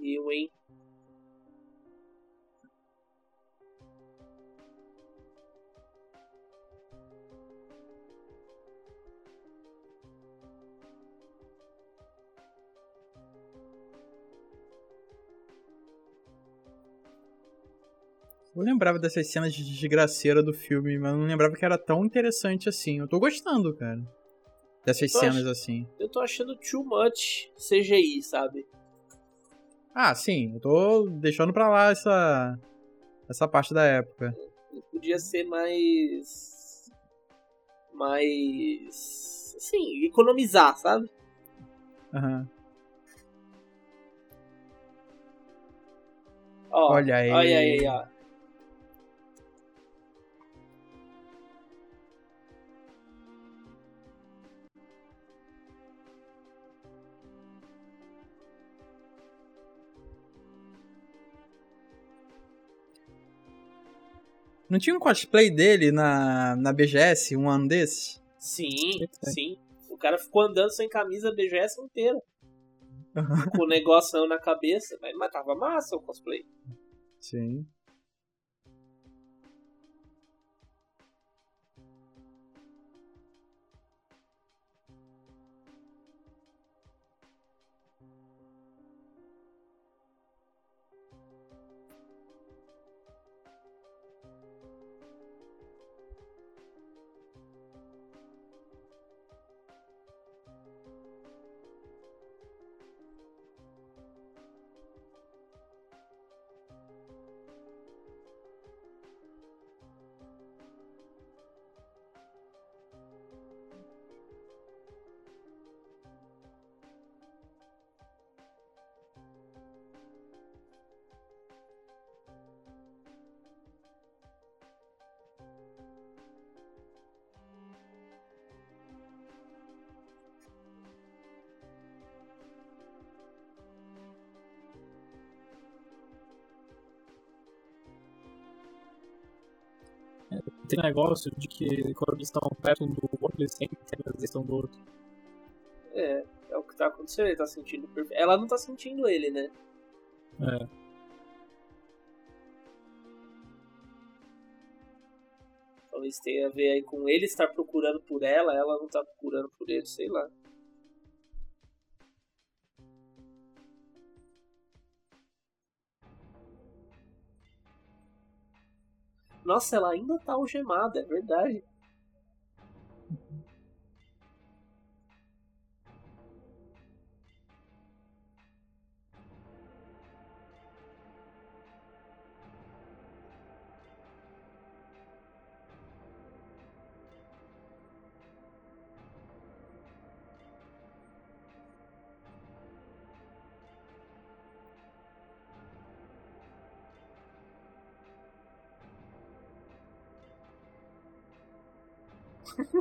E o hein? Eu lembrava dessas cenas de desgraceira do filme, mas não lembrava que era tão interessante assim. Eu tô gostando, cara. Dessas cenas ach- assim. Eu tô achando too much CGI, sabe? Ah, sim, eu tô deixando pra lá essa. essa parte da época. Podia ser mais. Mais. Assim, economizar, sabe? Aham. Ó, Olha aí. Olha aí, ó. Não tinha um cosplay dele na, na BGS um ano desses? Sim, sim. O cara ficou andando sem camisa a BGS inteira. com o negócio na cabeça. Mas, mas tava massa o cosplay. Sim. Tem negócio de que quando eles estão perto um do outro, eles a presença do outro. É, é o que tá acontecendo, ele tá sentindo. Ela não tá sentindo ele, né? É. Talvez tenha a ver aí com ele estar procurando por ela, ela não tá procurando por ele, sei lá. Nossa, ela ainda tá algemada, é verdade.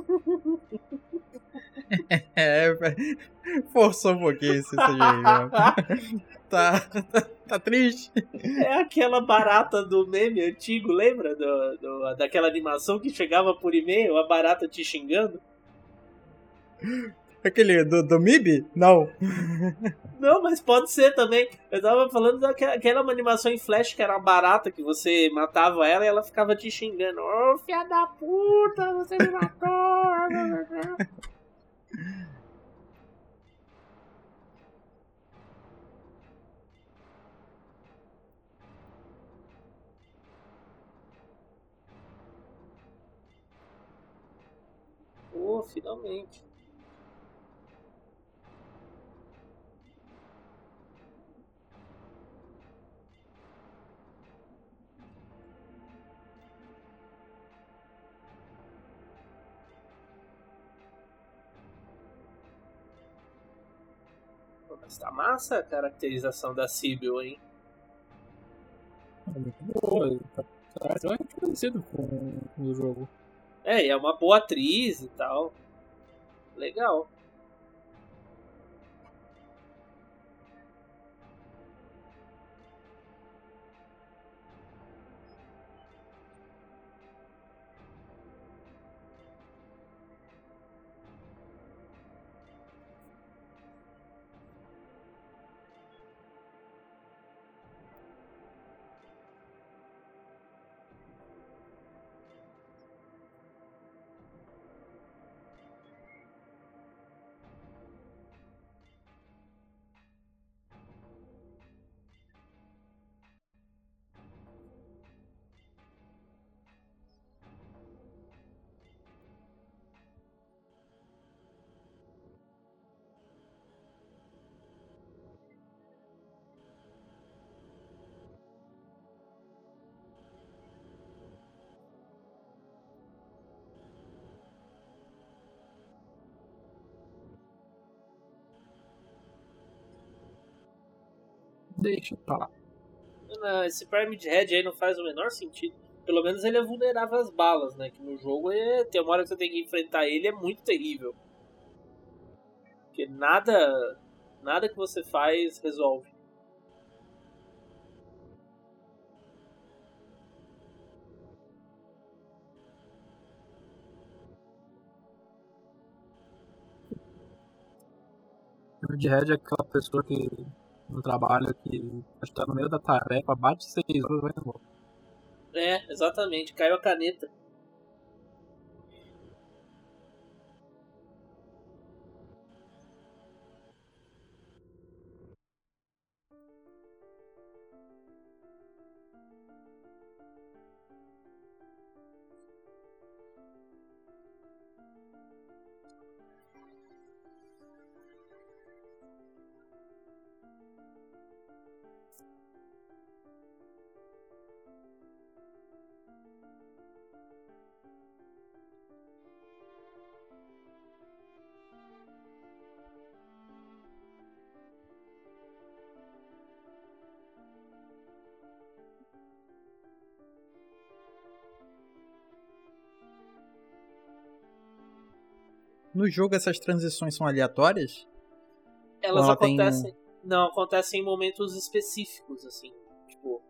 É, forçou um pouquinho esse CGI. Tá, tá, tá, triste. É aquela barata do meme antigo, lembra? Do, do, daquela animação que chegava por e-mail, a barata te xingando? Aquele do, do MIB? Não. Não, mas pode ser também. Eu tava falando daquela animação em flash que era uma barata que você matava ela e ela ficava te xingando. Ô, oh, filha da puta, você me matou. Oh, finalmente. Mas tá massa a caracterização da Sibyl, hein? É muito boa. Tá, tá parecido com o jogo. É, e é uma boa atriz e tal. Legal. deixa pra lá. Não, esse Prime de Red aí não faz o menor sentido. Pelo menos ele é vulnerável às balas, né? Que no jogo é, tem uma hora que você tem que enfrentar ele, é muito terrível. Porque nada, nada que você faz resolve. De Red é aquela pessoa que no trabalho que está no meio da tarefa, bate seis horas e vai embora. É, exatamente. Caiu a caneta. No jogo essas transições são aleatórias? Elas ela acontecem. tem- Não, acontecem em momentos específicos, assim. Tipo,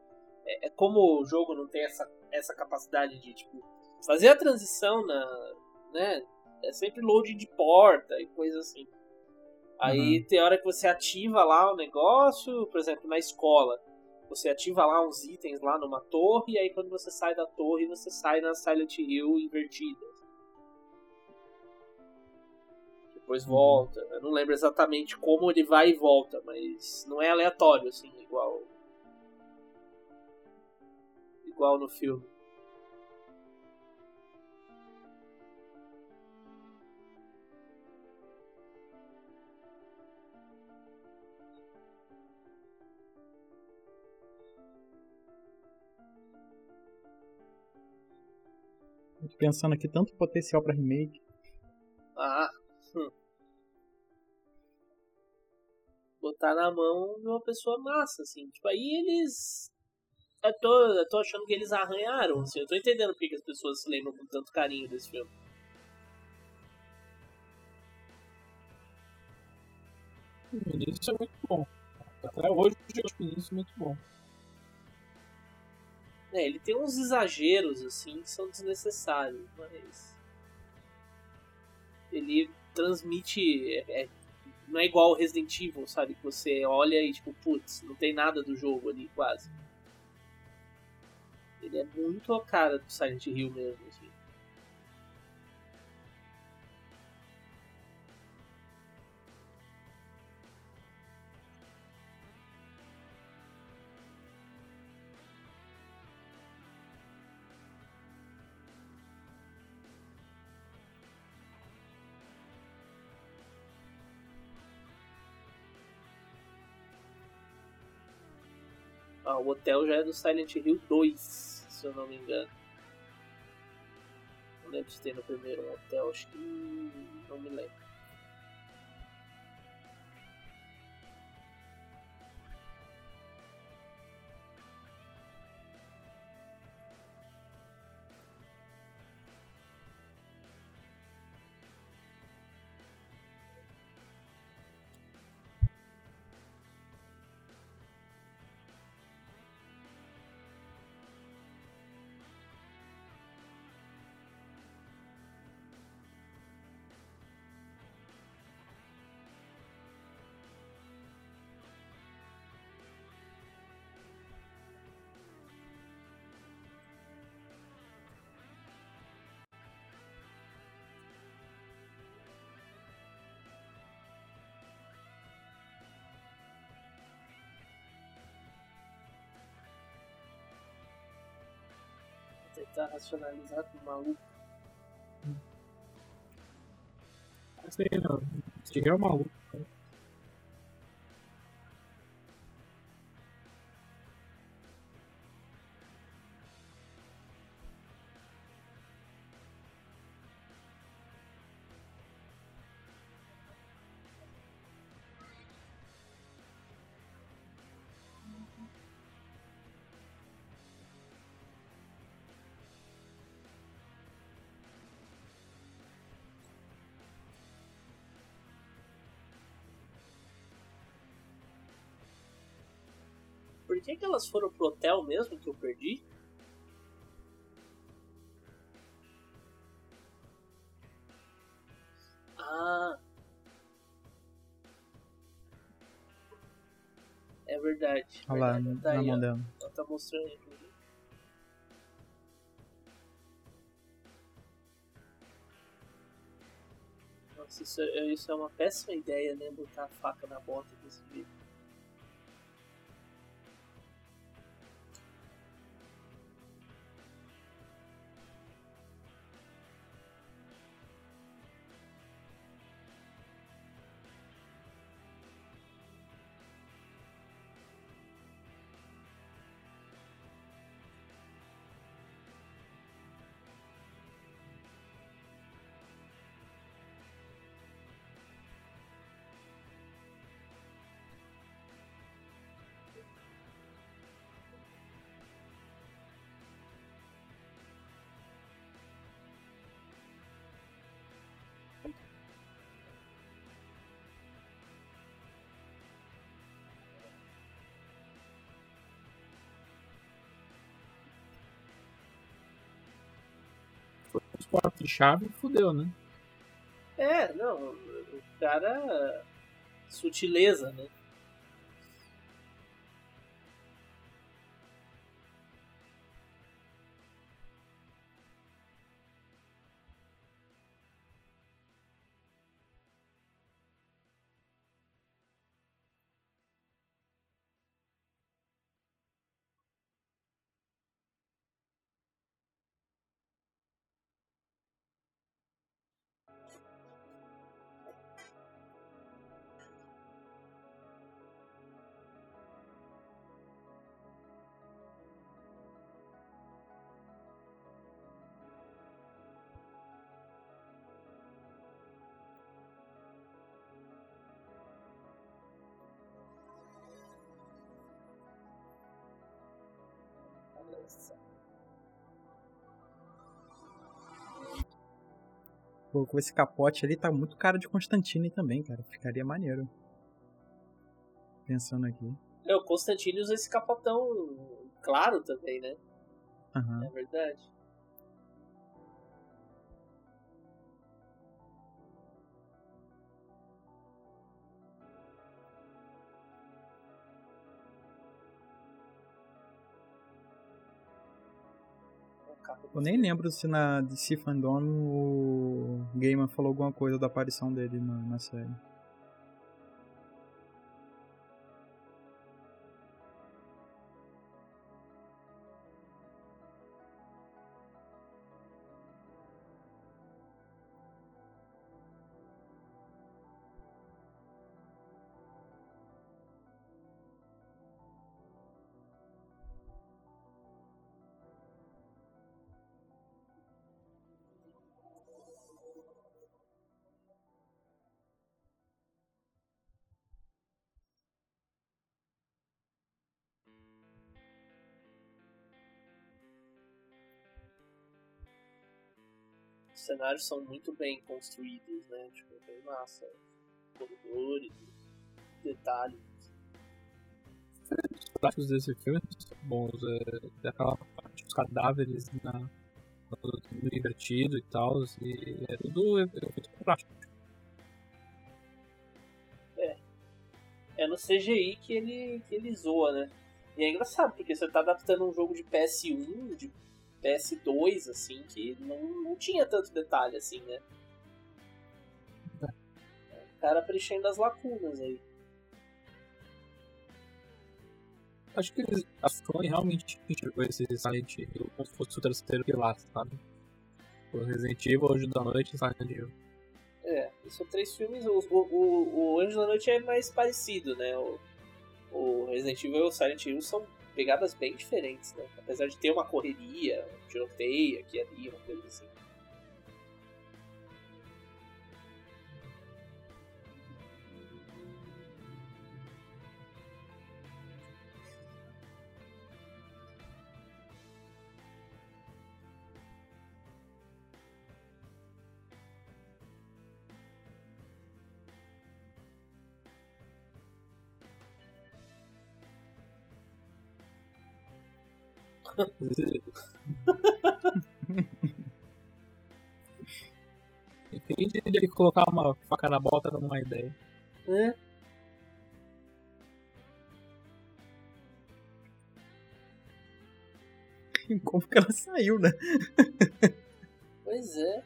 é, é como o jogo não tem essa, essa capacidade de, tipo, fazer a transição na. né? É sempre loading de porta e coisa assim. Aí tem hora que você ativa lá o negócio, por exemplo, na escola. Você ativa lá uns itens lá numa torre, e aí quando você sai da torre, você sai na Silent Hill invertida. Depois volta. Eu não lembro exatamente como ele vai e volta, mas não é aleatório, assim, igual. Igual no filme. Pensando aqui tanto potencial pra remake. Botar na mão de uma pessoa massa, assim. Tipo, aí eles. Eu tô, eu tô achando que eles arranharam, assim. Eu tô entendendo porque que as pessoas se lembram com tanto carinho desse filme. O início é muito bom. Até hoje eu acho o início muito bom. É, ele tem uns exageros, assim, que são desnecessários, mas. Ele transmite. é- é- não é igual o Resident Evil, sabe? Que você olha e, tipo, putz, não tem nada do jogo ali, quase. Ele é muito a cara do Silent Hill mesmo, assim. Ah, o hotel já é do Silent Hill 2, se eu não me engano. Não lembro se tem no primeiro hotel, acho que. não me lembro. Tentar racionalizar com o maluco. Não sei não. Esse é o maluco. Que, que elas foram pro hotel mesmo que eu perdi? Ah. verdade. Olha lá, verdade. Tá na aí, mão ó. dela. Ela tá mostrando aí. inclusive. Nossa, isso é, isso é uma péssima ideia, né? Botar a faca na bota desse jeito. Quatro de chave, fudeu, né? É, não, o cara. Sutileza, né? Pô, com esse capote ali tá muito cara de Constantine também, cara. Ficaria maneiro. Pensando aqui. É, o Constantino usa esse capotão claro também, né? Aham. É verdade. Eu nem lembro se na DC Fandom o Gaiman falou alguma coisa da aparição dele na, na série. Cenários são muito bem construídos, né? Tipo, bem massa. Corredores, detalhes. Os práticos desse filme são bons. É, daquela parte dos cadáveres na, no invertido e tal. E é tudo efeito prático. É no CGI que ele, que ele zoa, né? E é engraçado, porque você tá adaptando um jogo de PS1, de PS2, assim, que não, não tinha tanto detalhe assim, né? O cara preenchendo as lacunas aí. Acho que eles, a Sony realmente enxergou esse Silent Hill como se fosse o terceiro pilar, sabe? O Resident Evil, Anjo da Noite e Silent Hill. É, são três filmes. O, o, o, o Anjo da Noite é mais parecido, né? O, o Resident Evil e o Silent Hill são pegadas bem diferentes, né? Apesar de ter uma correria, um tiroteio aqui e ali, uma coisa assim. Quem diria que colocar uma faca na bota não é uma ideia? É. Como que ela saiu, né? Pois é.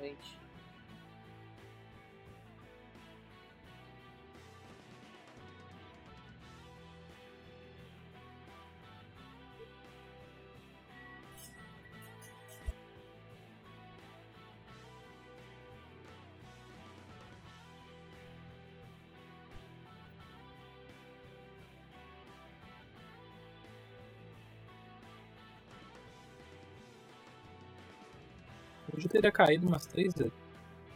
Não, eu teria caído umas três vezes.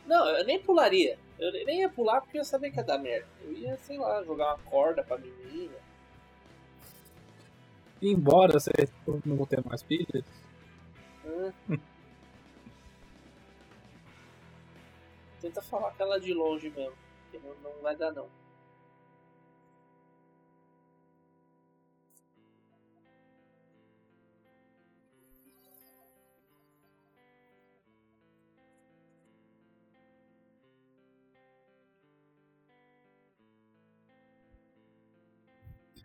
Não, eu nem pularia. Eu nem ia pular porque eu sabia que ia dar merda. Eu ia, sei lá, jogar uma corda pra menina. E embora você não vou ter mais pilhas, Hã? Tenta falar com ela de longe mesmo. Que não, não vai dar não.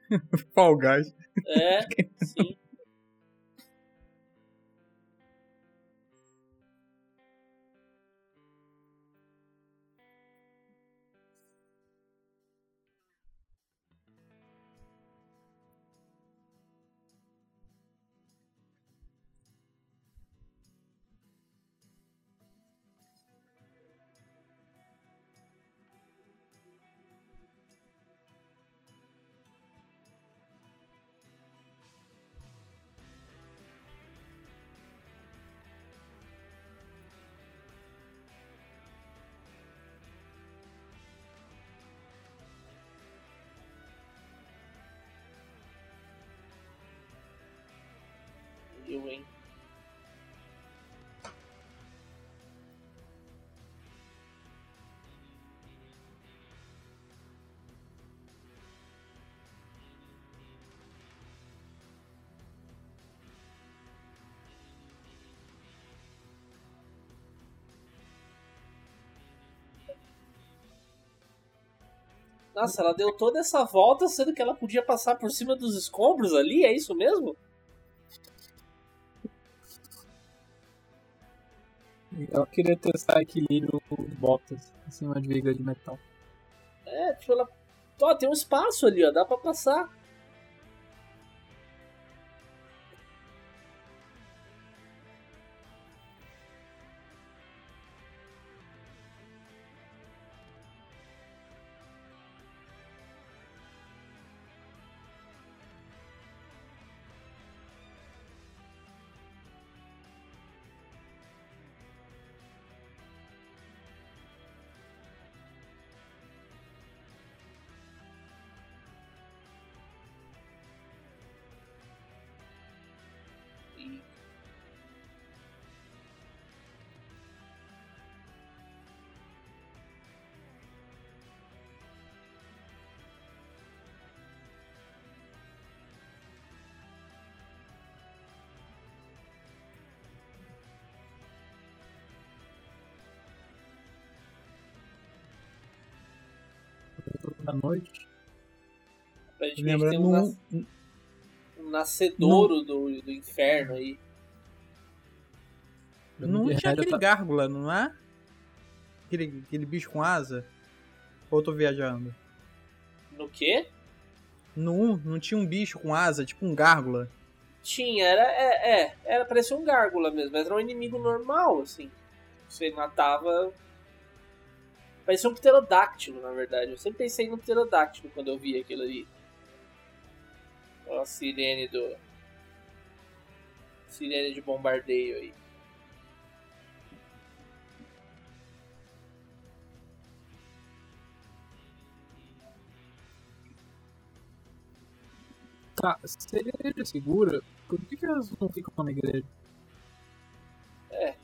Fall Guys. É, sim. Nossa, ela deu toda essa volta sendo que ela podia passar por cima dos escombros ali, é isso mesmo? eu queria testar equilíbrio de botas em cima de viga de metal. É, tipo, ela. Ó, tem um espaço ali, ó, dá pra passar. Aparentemente tem Lembrando um, um, nas- um nascedouro do, do inferno aí. Não tinha aquele tá- gárgula, não é? Aquele, aquele bicho com asa? Ou eu tô viajando? No quê? No 1, não tinha um bicho com asa, tipo um gárgula? Tinha, era, é, é, era, parecia um gárgula mesmo, mas era um inimigo normal, assim. Você matava. Parecia um pterodáctilo, na verdade. Eu sempre pensei no pterodáctilo quando eu vi aquilo ali. A sirene do. Sirene de bombardeio aí. Tá, se a igreja é segura, por que, que elas não ficam na igreja? É.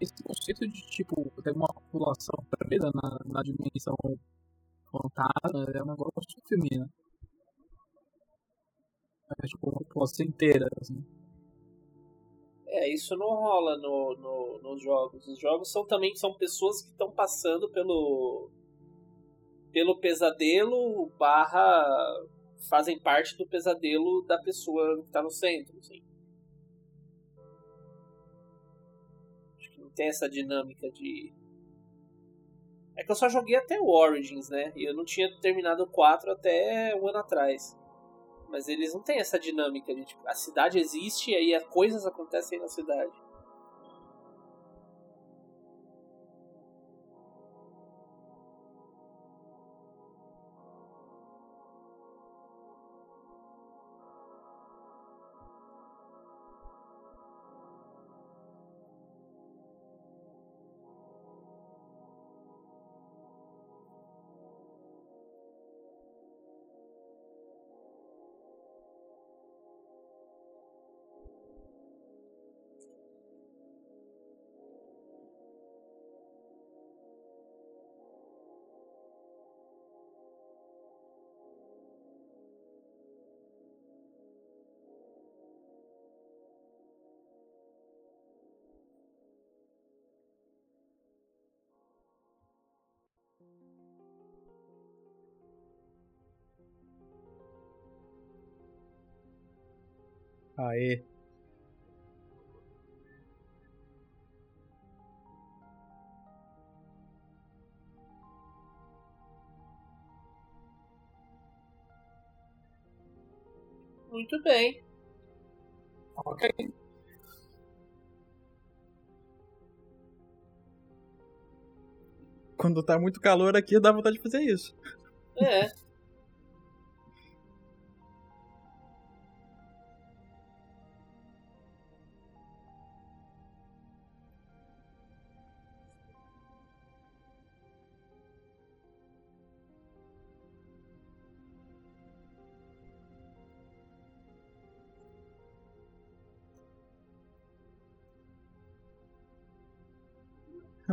Esse conceito de, tipo, ter uma população presa na, na dimensão é um negócio feminino. É tipo uma população inteira, assim. É, isso não rola no, no, nos jogos. Os jogos são também são pessoas que estão passando pelo pelo pesadelo barra fazem parte do pesadelo da pessoa que tá no centro, assim. Acho que não tem essa dinâmica de é que eu só joguei até o Origins, né? E eu não tinha terminado o 4 até um ano atrás. Mas eles não têm essa dinâmica de tipo, a cidade existe e aí as coisas acontecem na cidade. Aê. Muito bem. Ok. Quando tá muito calor aqui, dá vontade de fazer isso. É.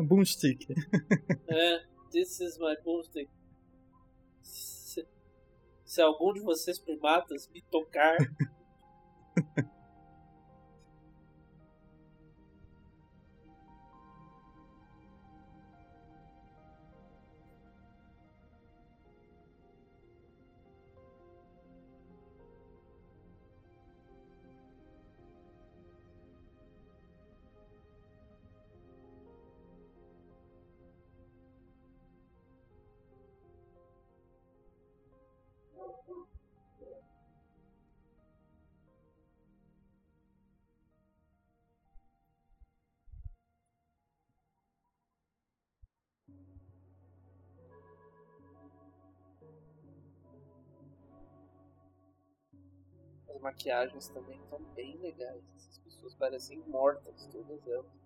Boomstick. É, this is my boomstick. Se, se algum de vocês primatas me tocar, maquiagens também estão bem legais. Essas pessoas parecem mortas, todas elas.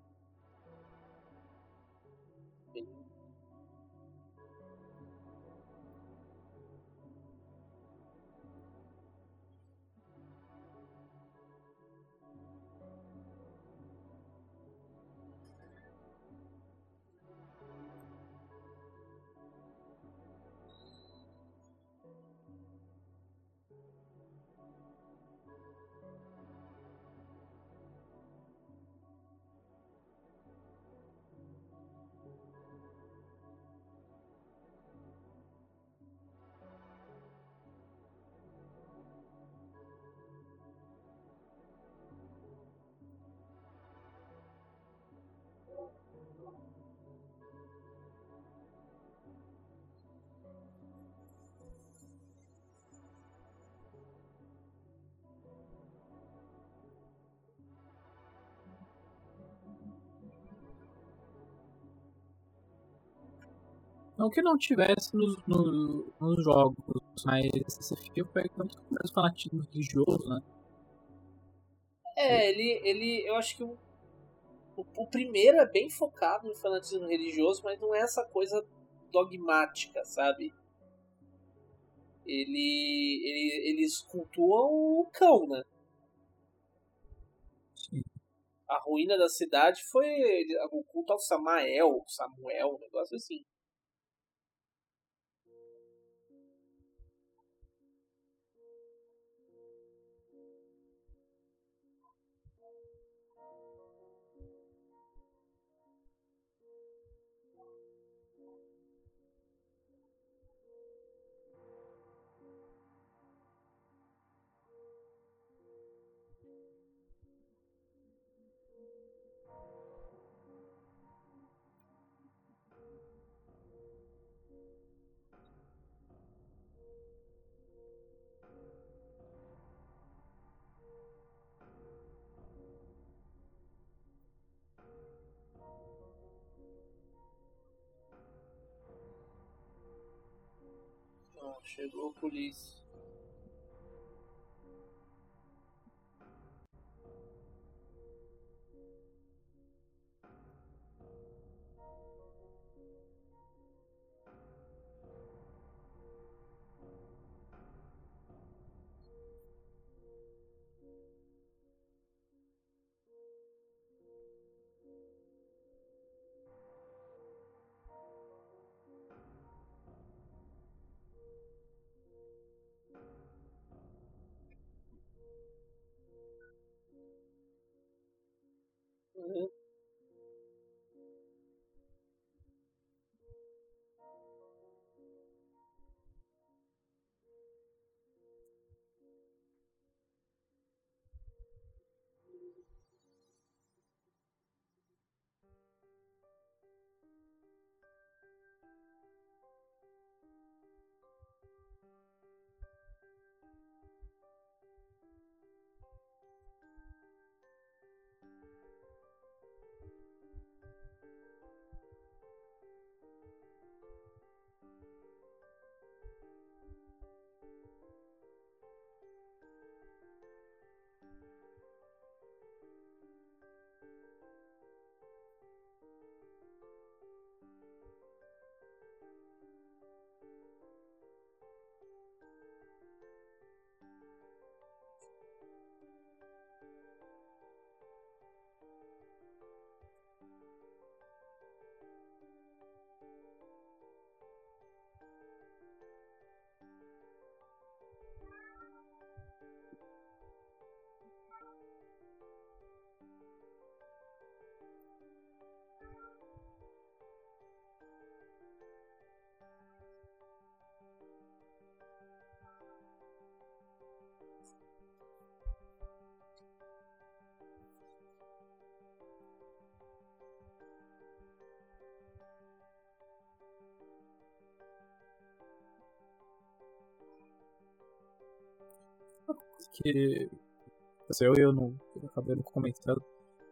Não que não tivesse nos, no, nos jogos, mas filme pega muito mais fanatismo religioso, né? É, ele, ele. Eu acho que o, o, o, primeiro é bem focado no fanatismo religioso, mas não é essa coisa dogmática, sabe? Ele, ele, eles cultuam o cão, né? Sim. A ruína da cidade foi o culto ao Samael, Samuel, um negócio assim. Chegou a polícia. Que eu e eu não eu acabei não comentando,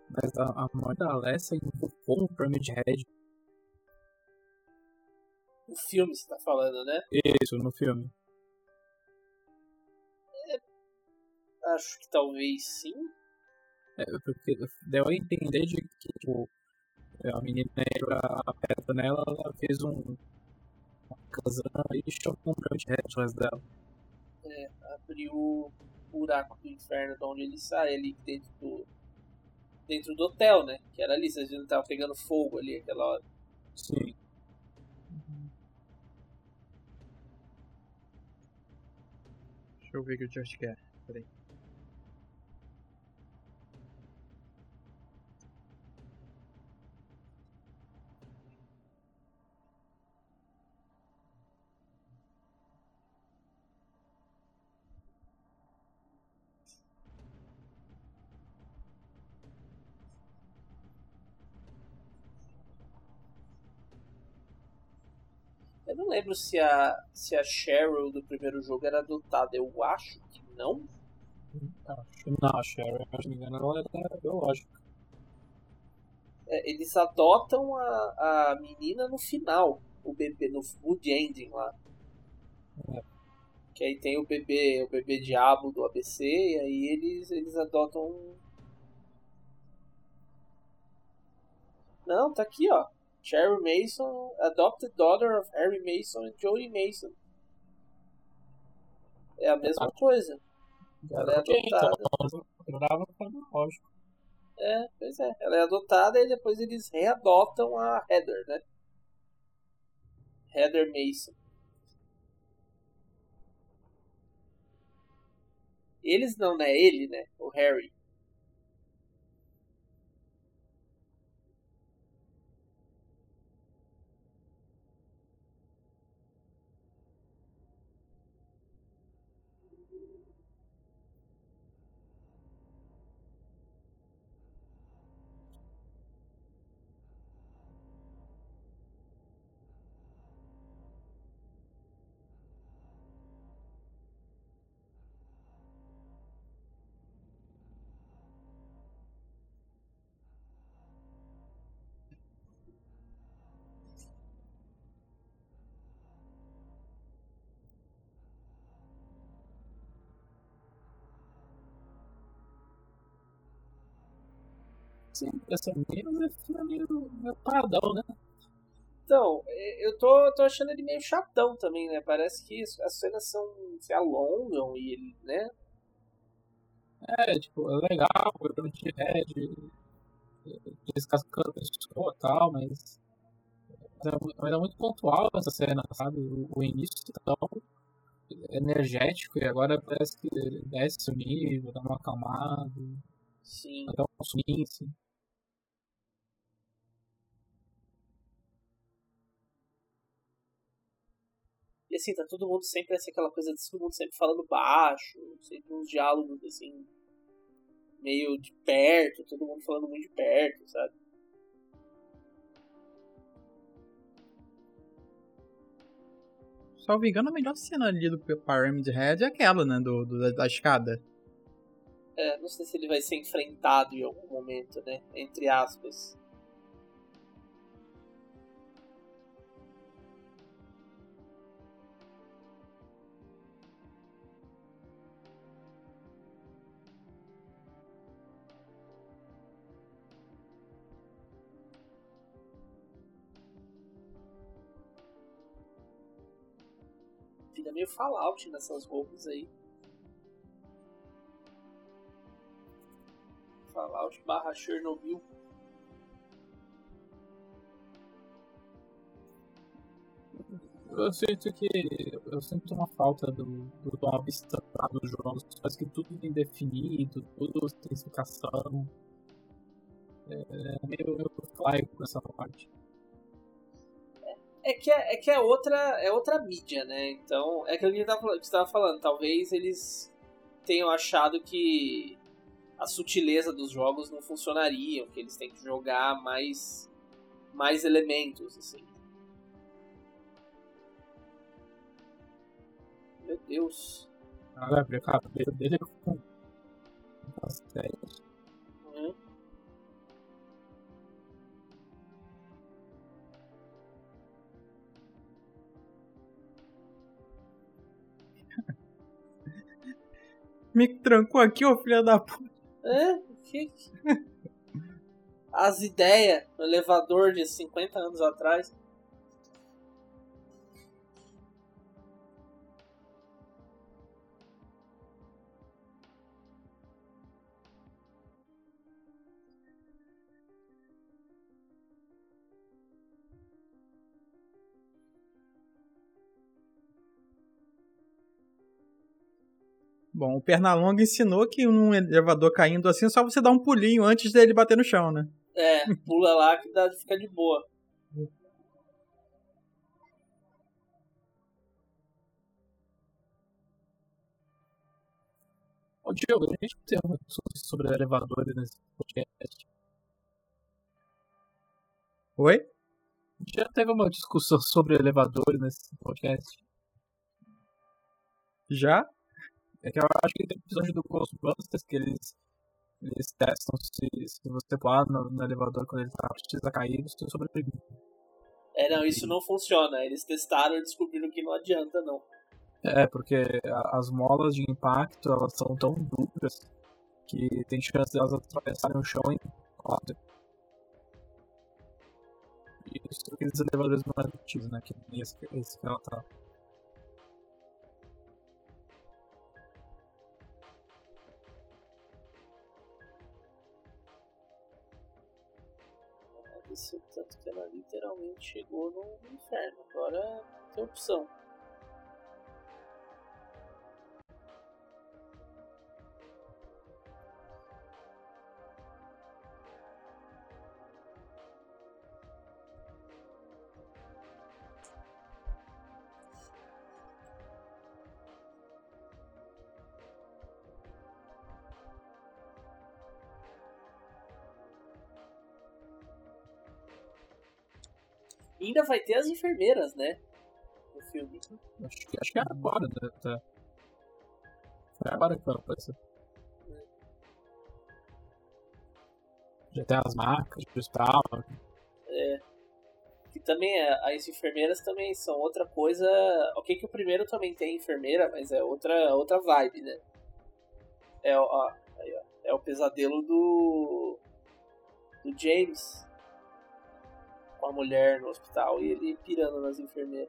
mas a, a morte da Alessia invocou um Pyramid Head. O filme você tá falando, né? Isso, no filme. É, acho que talvez sim. É, porque deu a entender de que tipo, a menina a pedra nela, ela fez um uma casa e chamou um Pyramid Head atrás dela. É, abriu buraco do inferno de onde ele sai ali dentro do dentro do hotel, né? Que era ali, vocês viram que tava pegando fogo ali aquela hora. Sim. Deixa eu ver o que o Josh quer. Lembro se a, se a Cheryl do primeiro jogo era adotada. Eu acho que não. Acho que não, a Cheryl, se não me engano, ela era biológica. É, eles adotam a, a menina no final. o bebê no Wood Ending lá. Que aí tem o bebê, o bebê diabo do ABC, e aí eles, eles adotam. Não, tá aqui, ó. Cherry Mason, adopted daughter of Harry Mason and Jodie Mason. É a mesma coisa. Ela é adotada. Jurava cronológico. É, pois é. Ela é adotada e depois eles readotam a Heather, né? Heather Mason. Eles não, né? Ele, né? O Harry. Sim, essa menos é meio, meio paradão, né? Então, é, eu tô, tô achando ele meio chatão também, né? Parece que as cenas são, se alongam e ele, né? É, tipo, é legal, o de Red, descascando a pessoa e tal, mas. Mas é muito pontual essa cena, sabe? O, o início tão energético e agora parece que desce o nível, dá uma acalmada. Sim. Até um swing, E assim, tá todo mundo sempre assim, aquela coisa de todo mundo sempre falando baixo, sempre uns diálogos assim, meio de perto, todo mundo falando muito de perto, sabe? Salvo engano, a melhor cena ali do Pyramid Head é aquela, né? Do, do, da escada. É, não sei se ele vai ser enfrentado em algum momento, né? Entre aspas. Meio Fallout nessas roupas aí. Fallout barra Chernobyl. Eu sinto que. Eu sinto uma falta do, do tom abstrato dos jogos. Parece que tudo bem definido, tudo tem explicação. É, é meio, meio com essa parte. É que é, é que é outra é outra mídia, né? Então, é aquilo que a gente estava falando. Talvez eles tenham achado que a sutileza dos jogos não funcionaria, que eles têm que jogar mais mais elementos, assim. Meu Deus. Ah, abre a cabeça dele com Me trancou aqui, ô filha da puta. É? Que... As ideias no elevador de 50 anos atrás. Bom, o Pernalonga ensinou que num elevador caindo assim, é só você dar um pulinho antes dele bater no chão, né? É, pula lá que dá, fica de boa. Ô Diogo, a gente tem uma discussão sobre elevadores nesse podcast. Oi? A gente já teve uma discussão sobre elevadores nesse podcast. Já? É que eu acho que tem episódio do Ghostbusters que eles, eles testam se, se você pular no, no elevador quando ele tá prestes a cair, você sobrevive. É, não, isso não funciona. Eles testaram e descobriram que não adianta, não. É, porque as molas de impacto, elas são tão duras que tem chance de elas atravessarem o chão em quatro. Isso aqueles elevadores mais antigos, né? Que esse, esse que ela tá. Isso, tanto que ela literalmente chegou no inferno. Agora tem opção. Ainda vai ter as enfermeiras, né? No filme. Acho que, acho que é agora, né? Tá. Foi agora que ela apareceu. Já tem as marcas de hospital. É. Que também é, as enfermeiras também são outra coisa. Ok que o primeiro também tem enfermeira, mas é outra, outra vibe, né? É, ó, aí, ó, é o pesadelo do. do James com a mulher no hospital e ele pirando nas enfermeiras.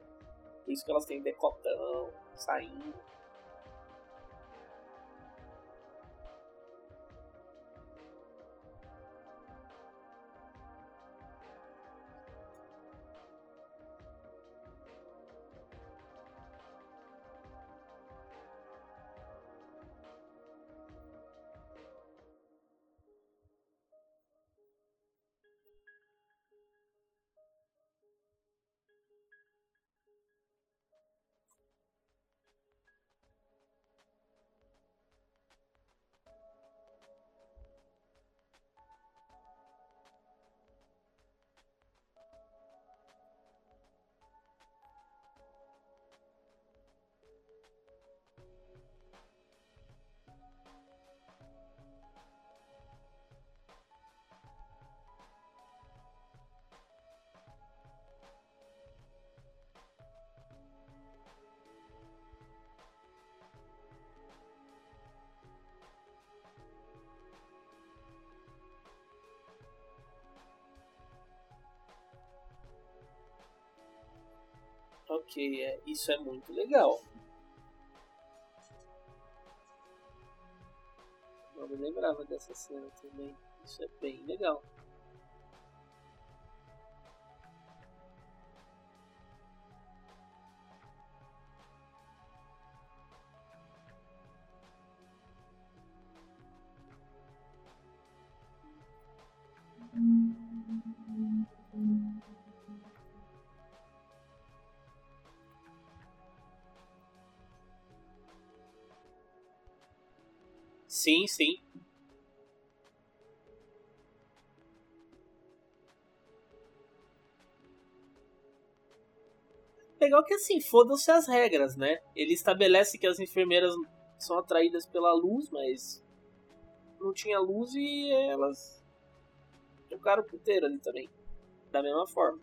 Por isso que elas têm decotão, saindo. Ok, é, isso é muito legal. Não me lembrava dessa cena também. Isso é bem legal. Sim, sim. Legal que assim, fodam-se as regras, né? Ele estabelece que as enfermeiras são atraídas pela luz, mas não tinha luz e elas jogaram puteiro ali também. Da mesma forma.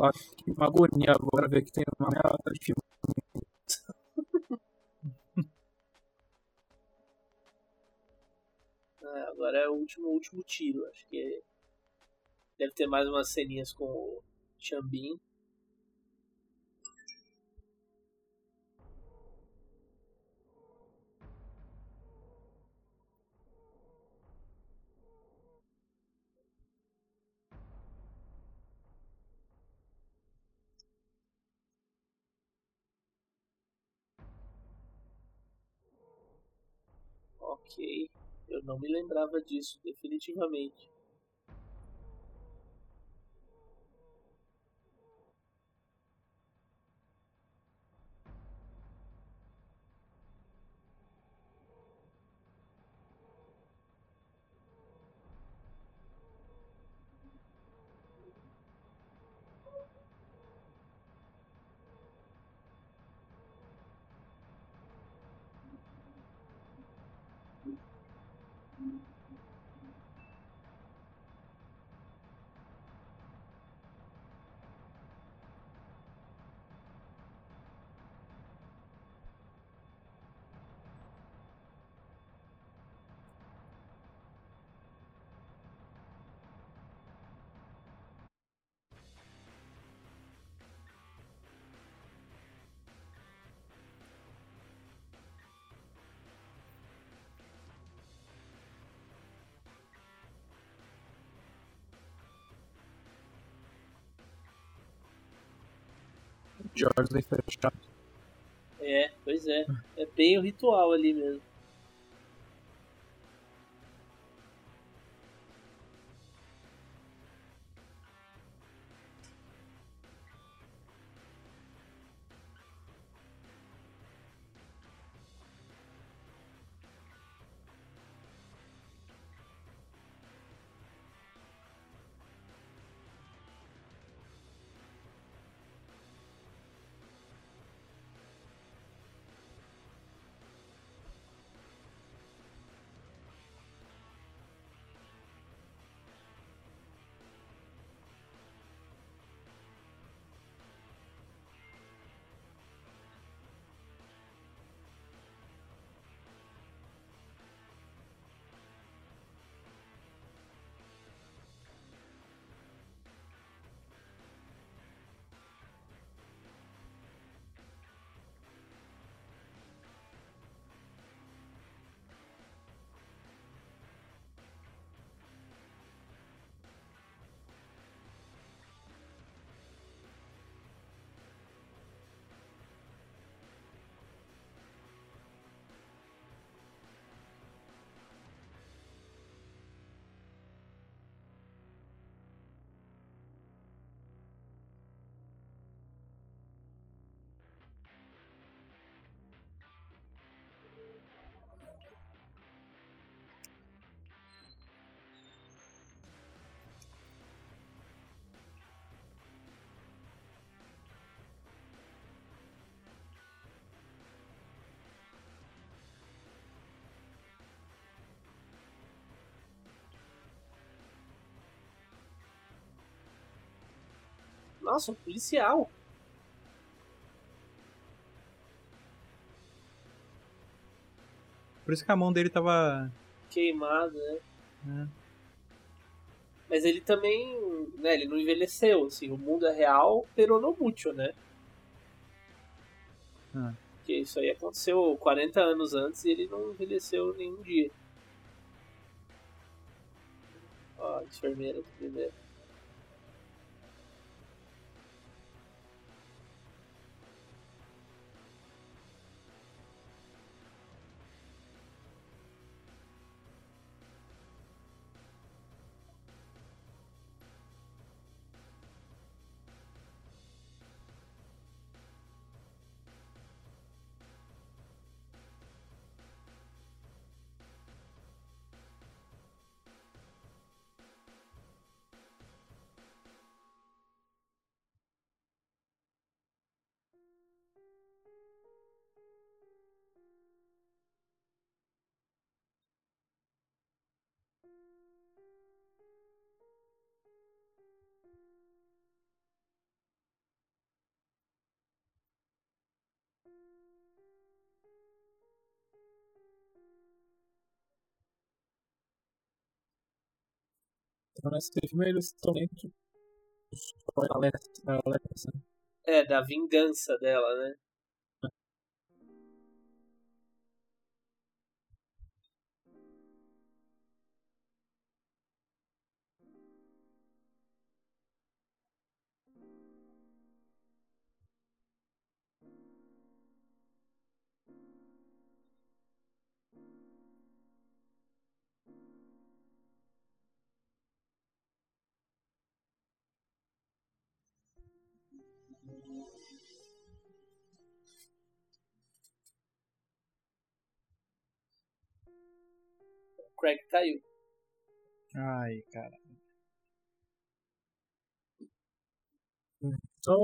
Lá, que uma agonia agora ver que tem uma meia de filme. É, agora é o último, último tiro. Acho que deve ter mais umas ceninhas com o Xambin. Não me lembrava disso, definitivamente. De ordem fechada. É, pois é. É bem o ritual ali mesmo. Nossa, um policial. Por isso que a mão dele tava. Queimado, né? É. Mas ele também, né, ele não envelheceu, assim, o mundo é real, pero no mucho, né? Ah. Porque isso aí aconteceu 40 anos antes e ele não envelheceu nenhum dia. Ó, enfermeira do primeiro. Então filme eles estão dentro do Alexa, Alexa. É, da vingança dela, né? O Craig caiu. Ai, cara. Então,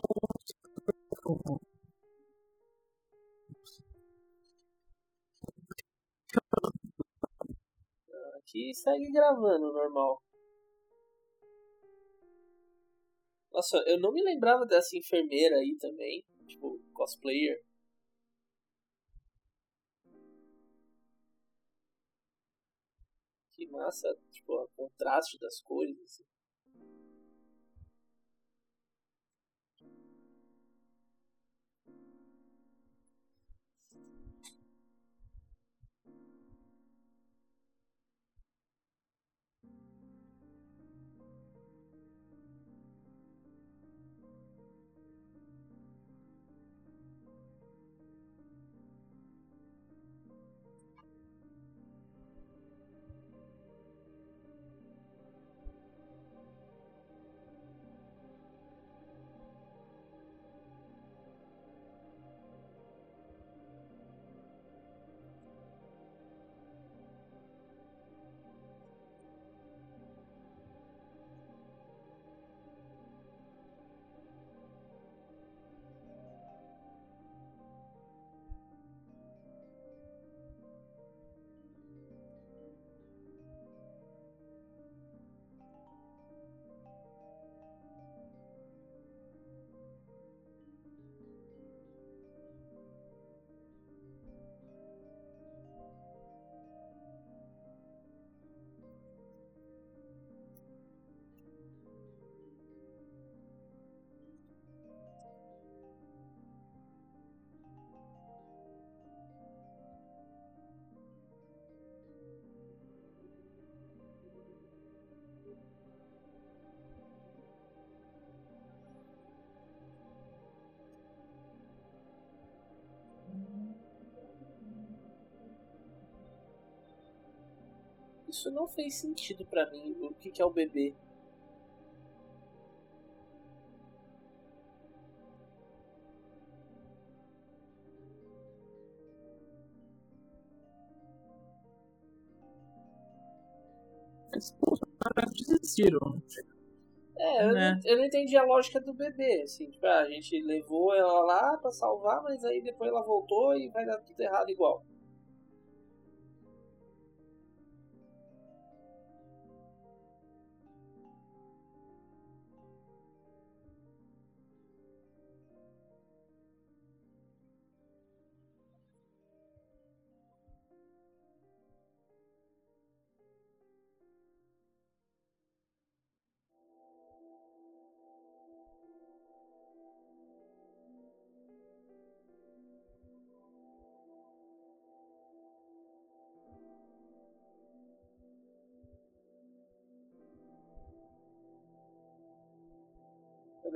Aqui segue gravando, normal. Nossa, eu não me lembrava dessa enfermeira aí também. Tipo, cosplayer. Que massa, tipo, o contraste das cores. Assim. Isso não fez sentido pra mim. O que, que é o bebê? desistiram. É, eu, Né? não, eu não entendi a lógica do bebê, assim, tipo, ah, a gente levou ela lá pra salvar, mas aí depois ela voltou e vai dar tudo errado igual.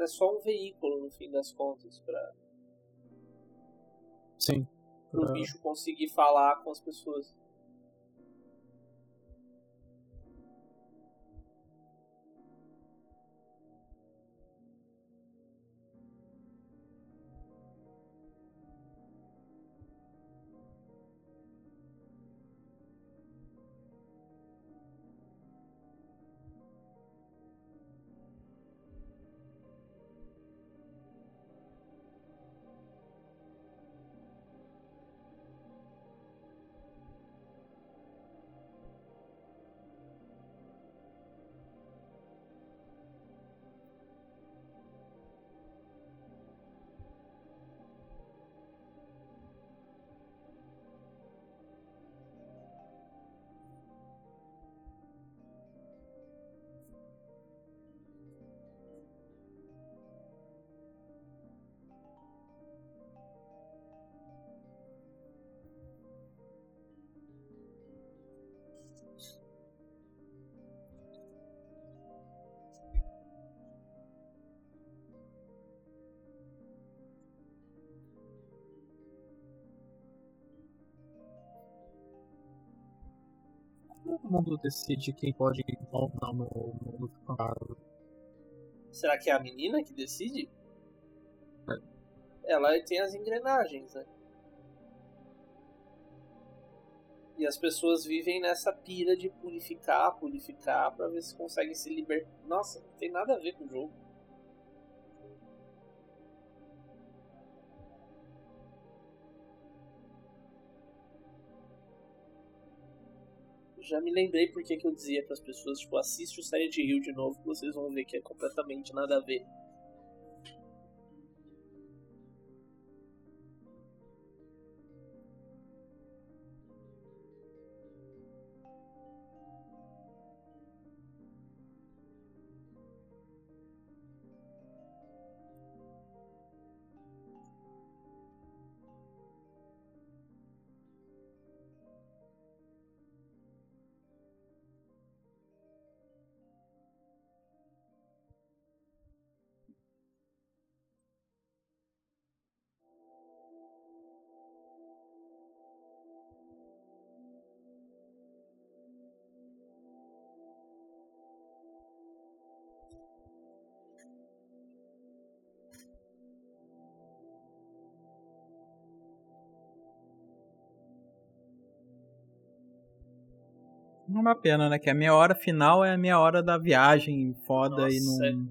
É só um veículo, no fim das contas, pra Sim. o Ah. bicho conseguir falar com as pessoas. Mundo decide quem pode ir ou não no mundo fantasma. Será que é a menina que decide? Ela tem as engrenagens, né? E as pessoas vivem nessa pira de purificar, purificar, pra ver se conseguem se libertar. Nossa, não tem nada a ver com o jogo. Já me lembrei porque que eu dizia para as pessoas, tipo, assiste o Silent Hill de novo, vocês vão ver que é completamente nada a ver. Uma pena, né? Que a meia hora final é a meia hora da viagem foda e Nossa, não.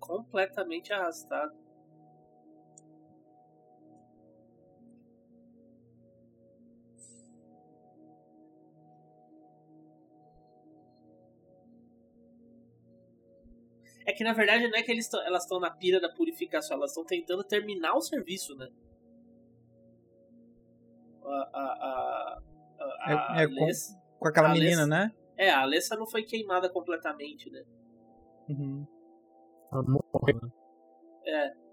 Completamente arrastado. É que na verdade não é que eles tão- elas estão na pira da purificação, elas estão tentando terminar o serviço, né? A, a, a, a, a É- é Com aquela a menina, Alessa- né? é, a Alessa não foi queimada completamente, né? Uhum. Ela morreu, né? É.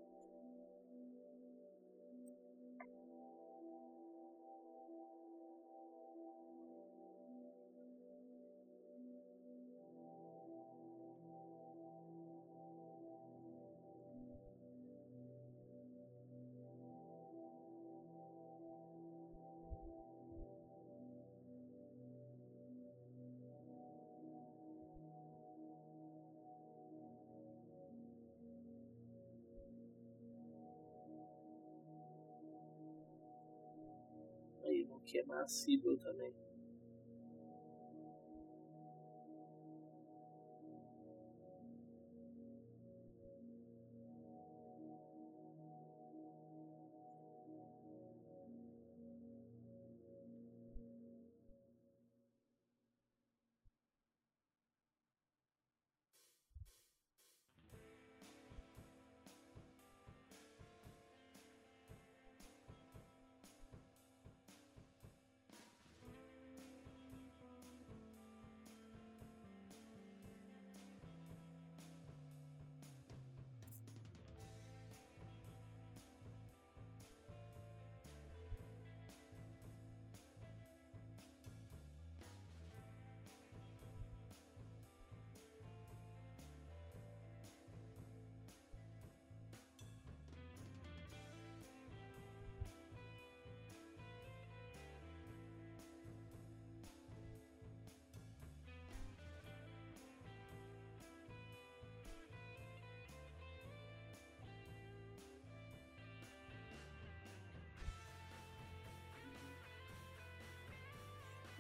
massível também.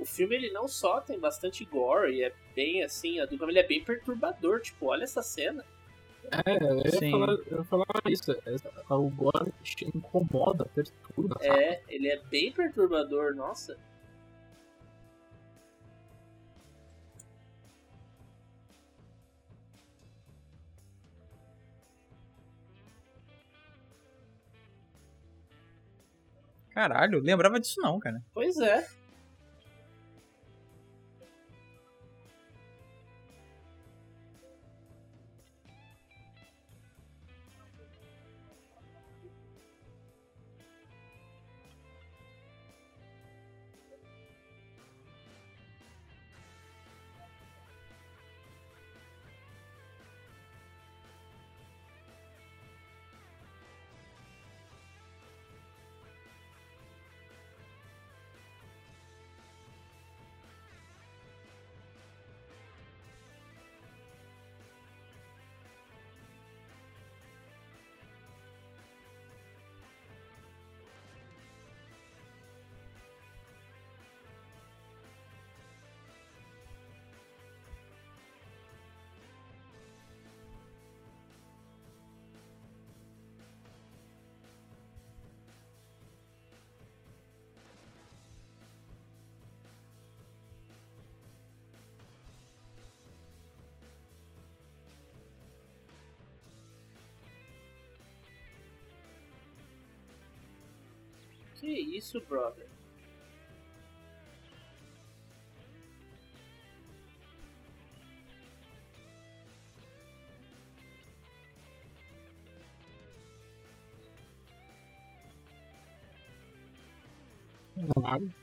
O filme ele não só tem bastante gore e é bem assim, a do ele é bem perturbador, tipo, olha essa cena. É, eu ia, falar, eu ia falar isso. O gore incomoda, perturba. É, sabe? ele é bem perturbador, nossa. Caralho, lembrava disso não, cara. Pois é. Que isso, brother? Claro.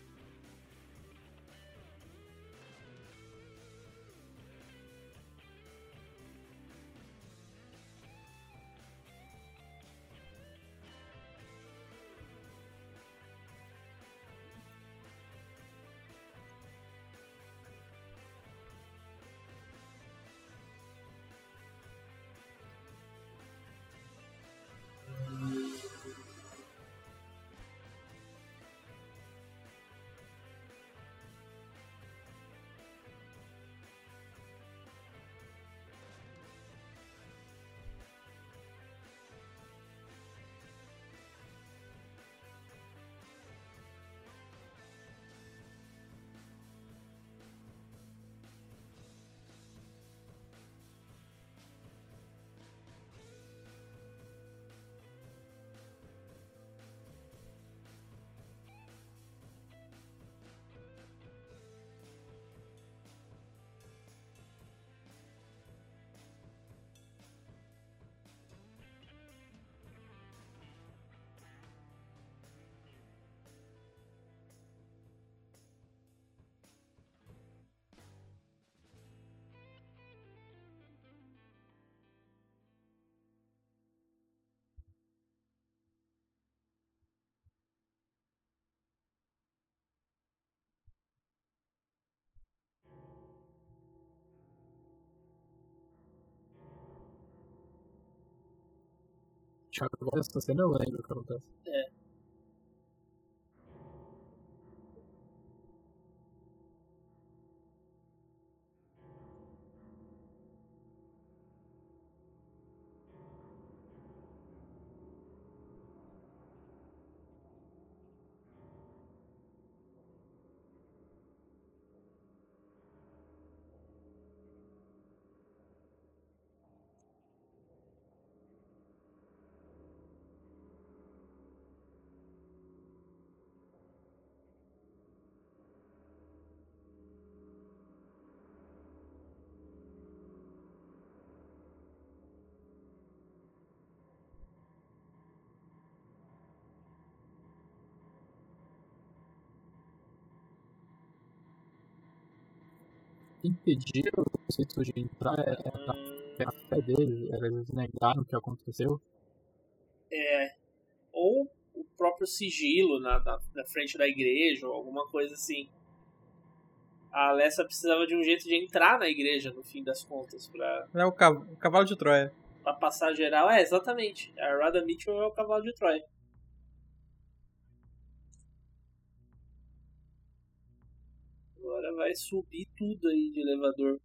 Thiago, essa cena eu lembro o que acontece. Impediram os ritos de entrar era a fé deles, eles negaram o que aconteceu. É. Ou o próprio sigilo na, na, na frente da igreja, ou alguma coisa assim. A Alessa precisava de um jeito de entrar na igreja, no fim das contas, pra, É o cav- o cavalo de Troia. pra passar geral. É, exatamente. A Rada Mitchell é o cavalo de Troia. Vai subir tudo aí de elevador.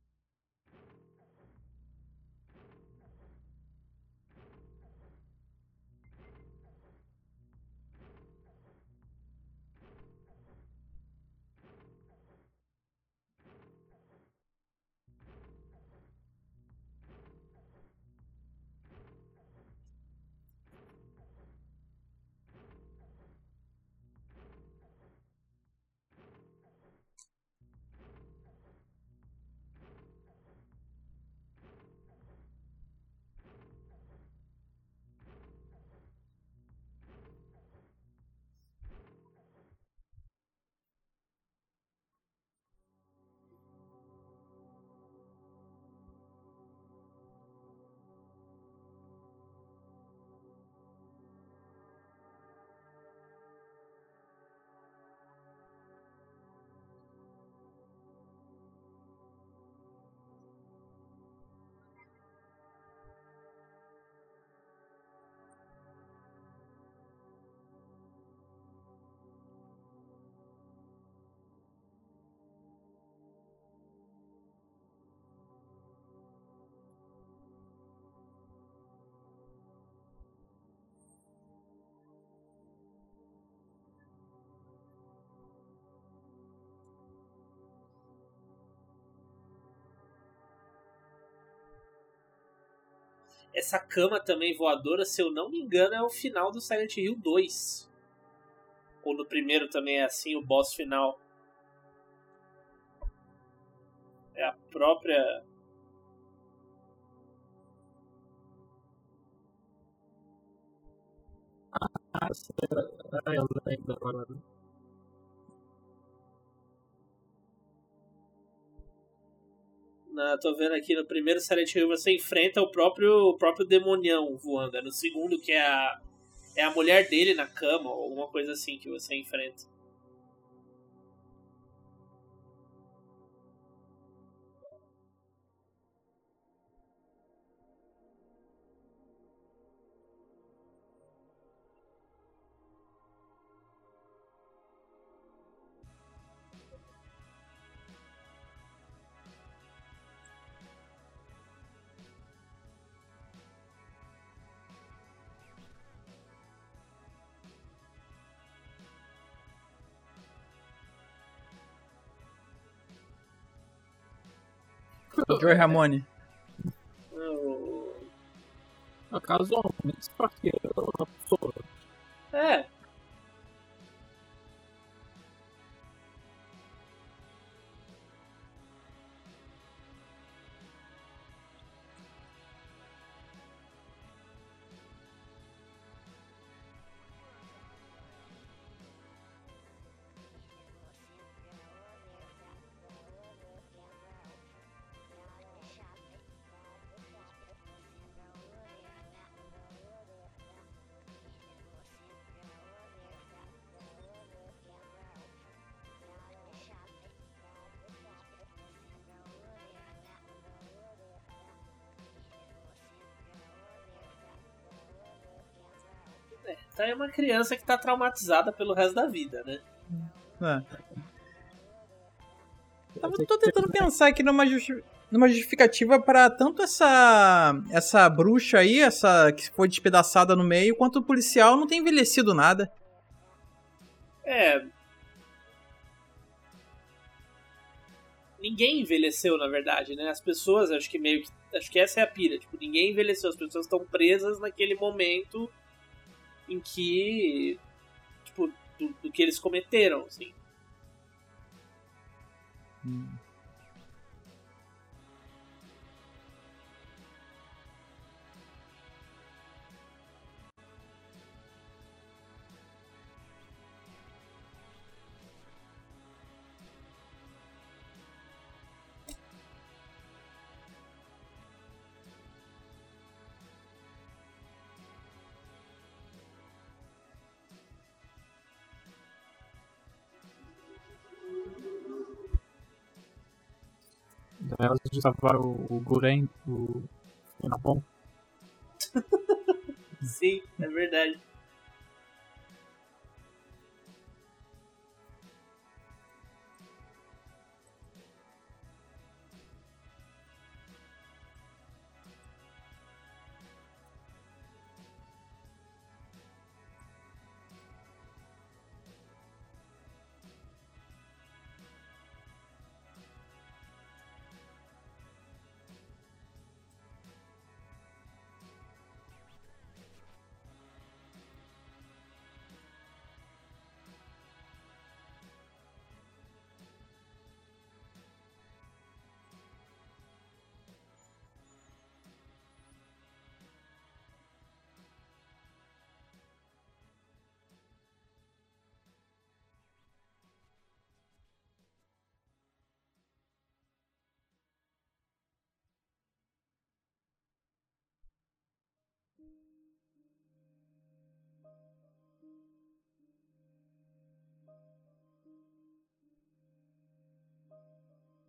Essa cama também voadora, se eu não me engano, é o final do Silent Hill 2. Ou no primeiro também é assim, o boss final. É a própria. Ah, eu lembro agora. Na, tô vendo aqui no primeiro Silent Hill você enfrenta o próprio, o próprio demonião voando. É no segundo que é a, é a mulher dele na cama, ou alguma coisa assim que você enfrenta. Joey Ramone. O- Ah, Casualmente, pra que uma pessoa? É. Então é uma criança que tá traumatizada pelo resto da vida, né? É. Tava, tô tentando pensar aqui numa, justi- numa justificativa para tanto essa essa bruxa aí, essa que foi despedaçada no meio, quanto o policial não tem envelhecido nada. É. Ninguém envelheceu, na verdade, né? As pessoas, acho que meio que. Acho que essa é a pira. Tipo, ninguém envelheceu. As pessoas estão presas naquele momento em que. Tipo, do, do que eles cometeram, assim. Elas de salvar o, o Guren, o Enapon. Sim, é verdade.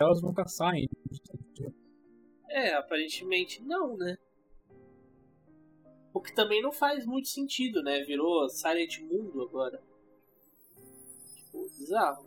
Elas nunca saem. É, aparentemente não, né? O que também não faz muito sentido, né? Virou Silent Mundo agora. Tipo, bizarro.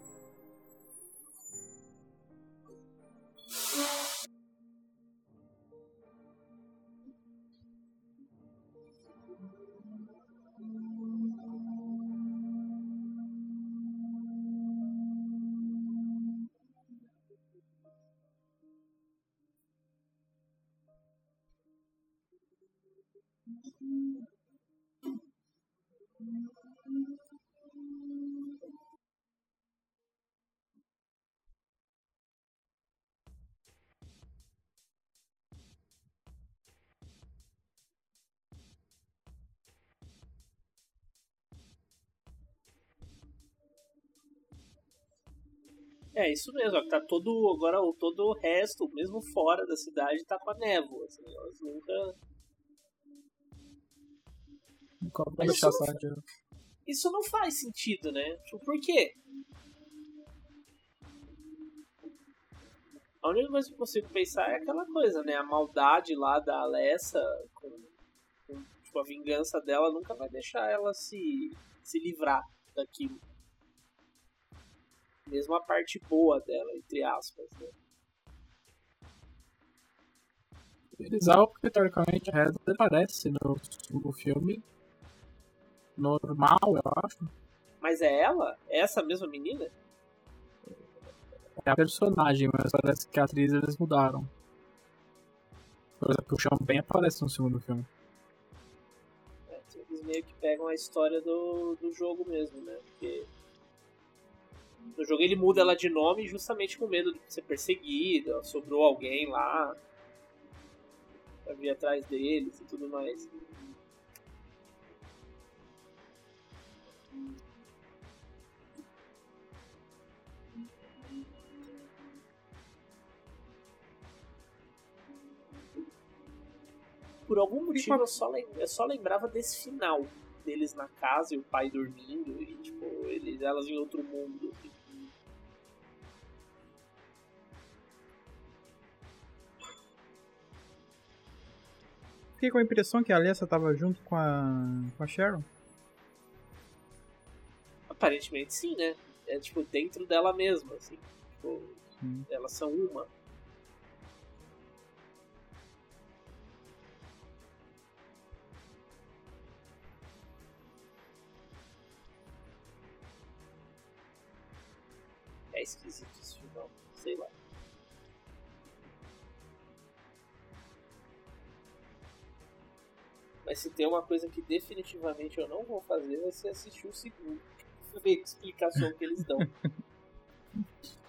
É isso mesmo, ó, tá todo agora o todo o resto, mesmo fora da cidade, tá com a névoa. Assim, elas nunca. Mas isso não- Isso não faz sentido, né? Tipo, por quê? A única coisa que eu consigo pensar é aquela coisa, né? A maldade lá da Alessa com, com tipo, a vingança dela nunca vai deixar ela se, se livrar daquilo. Mesmo a parte boa dela, entre aspas, né? Bizarro porque teoricamente a Reza aparece no, no filme normal, eu acho. Mas é ela? É essa mesma menina? É a personagem, mas parece que a atriz eles mudaram. Por exemplo, o Sean Ben aparece no segundo filme. É, Eles meio que pegam a história do, do jogo mesmo, né? Porque no jogo ele muda ela de nome justamente com medo de ser perseguida, sobrou alguém lá pra vir atrás deles e tudo mais. Por algum motivo eu só, eu só lembrava desse final deles na casa e o pai dormindo e tipo, eles, elas em outro mundo. fiquei com a impressão que a Alessa tava junto com a, com a Sharon. Aparentemente sim, né? É tipo dentro dela mesma, assim. Tipo, sim. elas são uma. É esquisito esse final, sei lá. Mas se tem uma coisa que definitivamente eu não vou fazer, vai ser assistir o segundo. Ver a explicação que eles dão.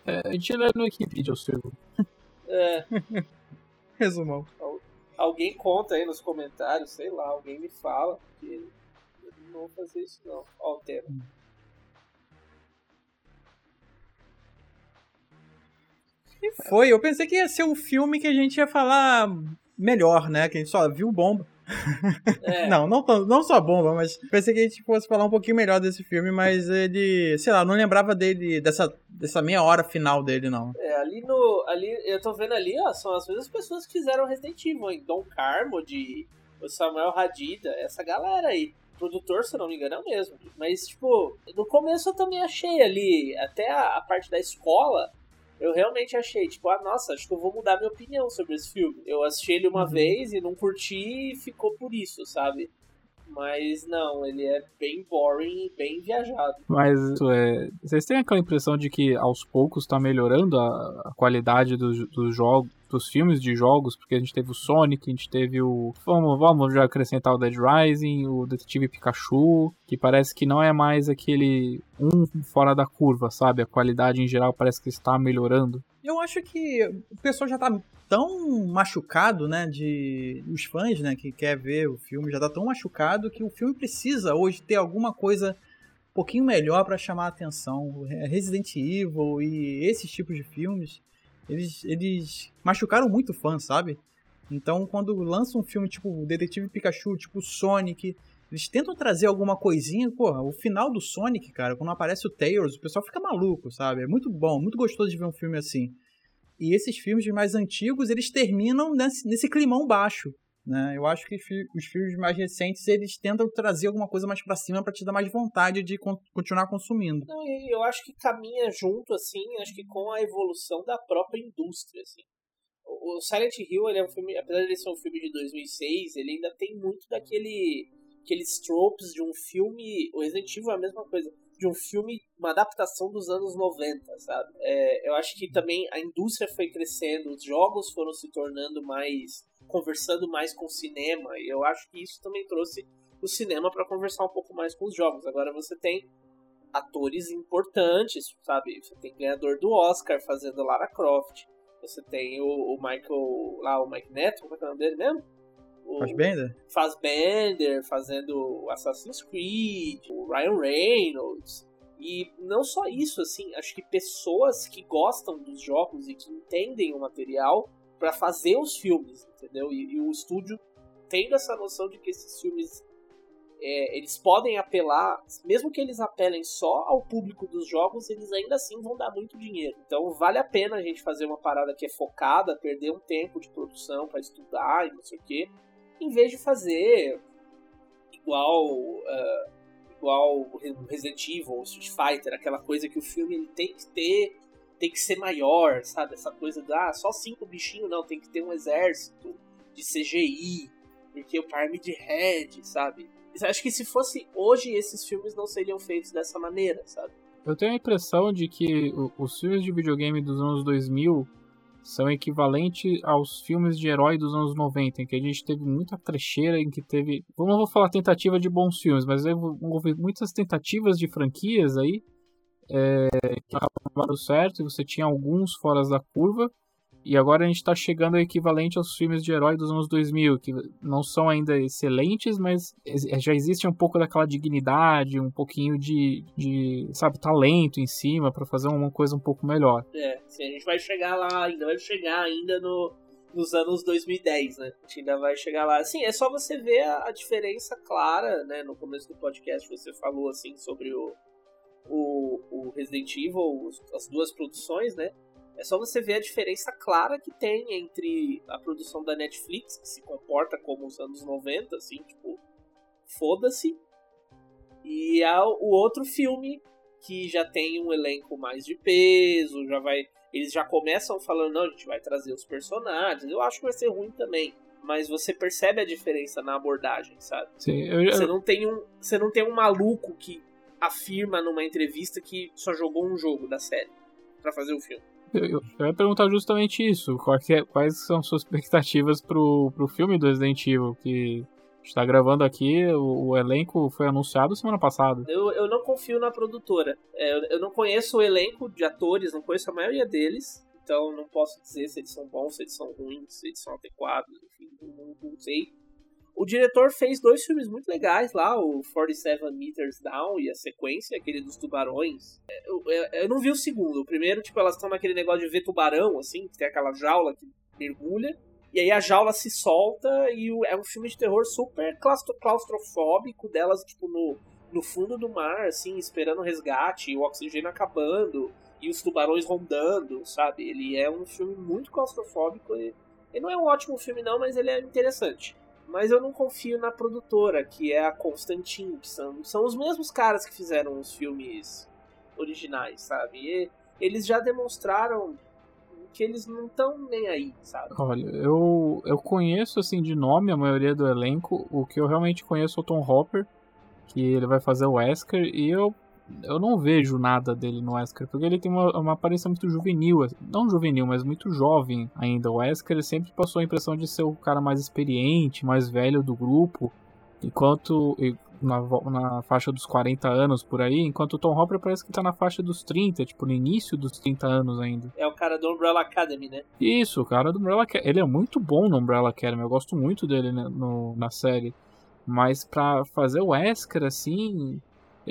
É, a gente lê no Wikipedia o segundo. É, Resumão. alguém conta aí nos comentários, sei lá, alguém me fala. Que eu não vou fazer isso não. Ó o tema. E foi, eu pensei que ia ser um filme que a gente ia falar melhor, né? Que a gente só viu bomba. É, Não, não, não só bomba, mas pensei que a gente fosse falar um pouquinho melhor desse filme, mas ele, sei lá, não lembrava dele, dessa, dessa meia hora final dele, não. É, ali no. Ali, eu tô vendo ali, ó, são as mesmas pessoas que fizeram Resident Evil, hein? Don Carmo, de o Samuel Hadida, essa galera aí. O produtor, se eu não me engano, é o mesmo. Mas, tipo, no começo eu também achei ali, até a, a parte da escola, eu realmente achei, tipo, ah, nossa, acho que eu vou mudar minha opinião sobre esse filme. Eu assisti ele uma Uhum. vez e não curti e ficou por isso, sabe? Mas não, ele é bem boring e bem viajado. Mas isso é. Vocês têm aquela impressão de que aos poucos tá melhorando a, a qualidade dos, dos jogos, dos filmes de jogos, porque a gente teve o Sonic, a gente teve o. Vamos, vamos já acrescentar o Dead Rising, o Detetive Pikachu, que parece que não é mais aquele um fora da curva, sabe? A qualidade em geral parece que está melhorando. Eu acho que o pessoal já tá tão machucado, né, de os fãs, né, que quer ver o filme, já tá tão machucado que o filme precisa hoje ter alguma coisa um pouquinho melhor pra chamar a atenção. Resident Evil e esses tipos de filmes, eles, eles machucaram muito o fã, sabe? Então, quando lança um filme tipo Detetive Pikachu, tipo Sonic, eles tentam trazer alguma coisinha, porra, o final do Sonic, cara, quando aparece o Tails, o pessoal fica maluco, sabe? É muito bom, muito gostoso de ver um filme assim. E esses filmes mais antigos, eles terminam nesse, nesse climão baixo, né? Eu acho que os filmes mais recentes, eles tentam trazer alguma coisa mais pra cima pra te dar mais vontade de con- continuar consumindo. Eu acho que caminha junto, assim, acho que com a evolução da própria indústria, assim. O o Silent Hill, ele é um filme, apesar de ele ser um filme de 2006, ele ainda tem muito daquele aqueles tropes de um filme, o Resident Evil é a mesma coisa, de um filme, uma adaptação dos anos 90, sabe? É, eu acho que também a indústria foi crescendo, os jogos foram se tornando mais, conversando mais com o cinema, e eu acho que isso também trouxe o cinema para conversar um pouco mais com os jogos. Agora você tem atores importantes, sabe? Você tem ganhador do Oscar fazendo Lara Croft. Você tem o, o Michael. lá, o Mike Neto, como é que é o nome dele mesmo? O Fassbender? Fassbender fazendo Assassin's Creed, o Ryan Reynolds. E não só isso, assim, acho que pessoas que gostam dos jogos e que entendem o material para fazer os filmes, entendeu? E, e o estúdio tendo essa noção de que esses filmes é, eles podem apelar, mesmo que eles apelem só ao público dos jogos, eles ainda assim vão dar muito dinheiro. Então vale a pena a gente fazer uma parada que é focada, perder um tempo de produção para estudar e não sei o quê, em vez de fazer igual uh, igual Resident Evil, Street Fighter, aquela coisa que o filme tem que ter, tem que ser maior, sabe? Essa coisa da ah, só cinco bichinhos, não, tem que ter um exército de CGI, porque o Parme de Red, sabe? Acho que se fosse hoje, esses filmes não seriam feitos dessa maneira, sabe? Eu tenho a impressão de que os filmes de videogame dos anos 2000 são equivalentes aos filmes de herói dos anos 90, em que a gente teve muita trecheira, em que teve. Eu não vou falar tentativa de bons filmes, mas houve muitas tentativas de franquias aí é, que acabaram certo, e você tinha alguns fora da curva. E agora a gente tá chegando ao equivalente aos filmes de herói dos anos 2000, que não são ainda excelentes, mas ex- já existe um pouco daquela dignidade, um pouquinho de, de sabe, talento em cima pra fazer uma coisa um pouco melhor. É, a gente vai chegar lá, ainda vai chegar ainda no, nos anos 2010, né? A gente ainda vai chegar lá. Assim, é só você ver a, a diferença clara, né? No começo do podcast você falou, assim, sobre o, o, o Resident Evil, as duas produções, né? É só você ver a diferença clara que tem entre a produção da Netflix, que se comporta como os anos 90, assim, tipo, foda-se, e a, o outro filme que já tem um elenco mais de peso, já vai. Eles já começam falando, não, a gente vai trazer os personagens. Eu acho que vai ser ruim também. Mas você percebe a diferença na abordagem, sabe? Sim, eu, Você não tem um, você não tem um maluco que afirma numa entrevista que só jogou um jogo da série. para fazer o filme. Eu, eu, ia perguntar justamente isso. É, quais são suas expectativas pro, pro filme do Resident Evil? Que está gravando aqui, o, o, elenco foi anunciado semana passada. Eu, eu não confio na produtora. É, eu, eu não conheço o elenco de atores, não conheço a maioria deles. Então não posso dizer se eles são bons, se eles são ruins, se eles são adequados, enfim, não, não sei. O diretor fez dois filmes muito legais lá, o 47 Meters Down e a sequência, aquele dos tubarões. Eu, eu, eu não vi o segundo. O primeiro, tipo, elas estão naquele negócio de ver tubarão, assim, que tem aquela jaula que mergulha. E aí a jaula se solta e é um filme de terror super claustrofóbico delas, tipo, no, no fundo do mar, assim, esperando o resgate, o oxigênio acabando e os tubarões rondando, sabe? Ele é um filme muito claustrofóbico ele não é um ótimo filme não, mas ele é interessante. Mas eu não confio na produtora, que é a Constantine, que são, são os mesmos caras que fizeram os filmes originais, sabe? E eles já demonstraram que eles não estão nem aí, sabe? Olha, eu, eu conheço assim de nome a maioria do elenco. O que eu realmente conheço é o Tom Hopper, que ele vai fazer o Wesker, e eu eu não vejo nada dele no Wesker, porque ele tem uma, uma aparência muito juvenil, não juvenil, mas muito jovem ainda. O Wesker sempre passou a impressão de ser o cara mais experiente, mais velho do grupo, enquanto na, na faixa dos 40 anos por aí, enquanto o Tom Hopper parece que tá na faixa dos 30, tipo, no início dos 30 anos ainda. É o cara do Umbrella Academy, né? Isso, o cara do Umbrella Academy. Ele é muito bom no Umbrella Academy, eu gosto muito dele né, no, na série. Mas pra fazer o Wesker, assim,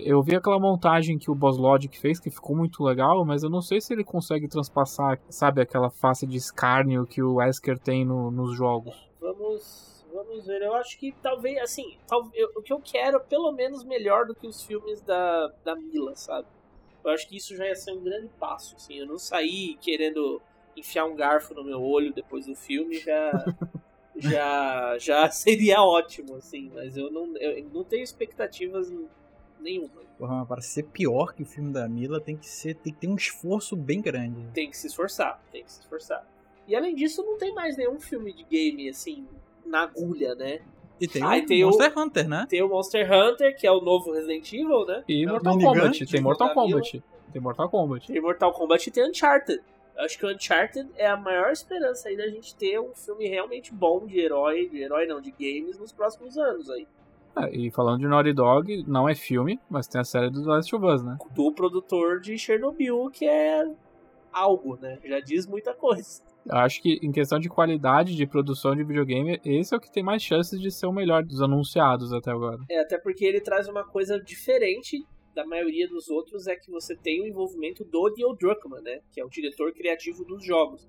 eu vi aquela montagem que o Boss Logic fez, que ficou muito legal, mas eu não sei se ele consegue transpassar, sabe, aquela face de escárnio que o Wesker tem no, nos jogos. Vamos, vamos ver. Eu acho que talvez, assim, tal, eu, o que eu quero, pelo menos melhor do que os filmes da, da Mila, sabe? Eu acho que isso já ia ser um grande passo, assim. Eu não saí querendo enfiar um garfo no meu olho depois do filme, já... já, já seria ótimo, assim, mas eu não, eu não tenho expectativas nenhuma. Porra, para ser pior que o filme da Mila, tem que, ser, tem que ter um esforço bem grande. Tem que se esforçar, tem que se esforçar. E além disso, não tem mais nenhum filme de game, assim, na agulha, né? E tem ah, o tem Monster o, Hunter, né? Tem o Monster Hunter, que é o novo Resident Evil, né? E é Mortal Kombat. Tem Mortal Kombat. Tem Mortal Kombat. Tem Mortal Kombat e tem Uncharted. Acho que o Uncharted é a maior esperança aí da gente ter um filme realmente bom de herói, de herói não, de games nos próximos anos aí. É, e falando de Naughty Dog, não é filme, mas tem a série do Last of Us, né? Do produtor de Chernobyl, que é algo, né? Já diz muita coisa. Acho que em questão de qualidade de produção de videogame, esse é o que tem mais chances de ser o melhor dos anunciados até agora. É, até porque ele traz uma coisa diferente da maioria dos outros, é que você tem o envolvimento do Neil Druckmann, né? Que é o diretor criativo dos jogos.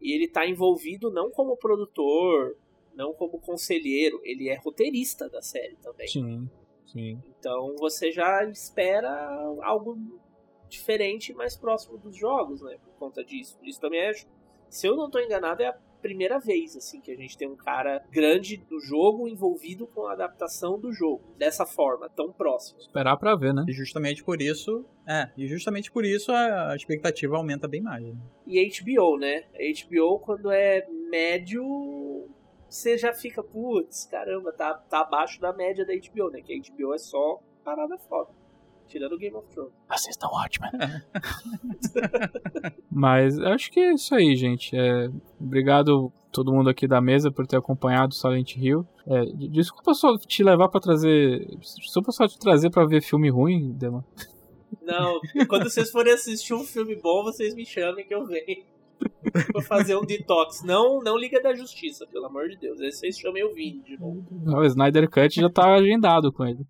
E ele tá envolvido não como produtor, não como conselheiro, ele é roteirista da série também. Sim, sim. Então você já espera algo diferente mais próximo dos jogos, né? Por conta disso. Isso também é. Se eu não estou enganado, é a primeira vez assim que a gente tem um cara grande do jogo envolvido com a adaptação do jogo dessa forma tão próximo. Esperar para ver, né? E justamente por isso, é, e justamente por isso a expectativa aumenta bem mais. Né? E HBO, né? HBO quando é médio você já fica, putz, caramba, tá, tá abaixo da média da HBO, né? Que a HBO é só parada foda. Tirando o Game of Thrones. Vocês estão ótimos. Mas acho que é isso aí, gente. É, obrigado todo mundo aqui da mesa por ter acompanhado Silent Hill. É, desculpa só te levar para trazer. Desculpa só te trazer para ver filme ruim, Dema. Não, quando vocês forem assistir um filme bom, vocês me chamem que eu venho. Vou fazer um detox. Não, não Liga da Justiça, pelo amor de Deus. Aí vocês chamem o Vini de novo. o Snyder Cut já tá agendado com ele.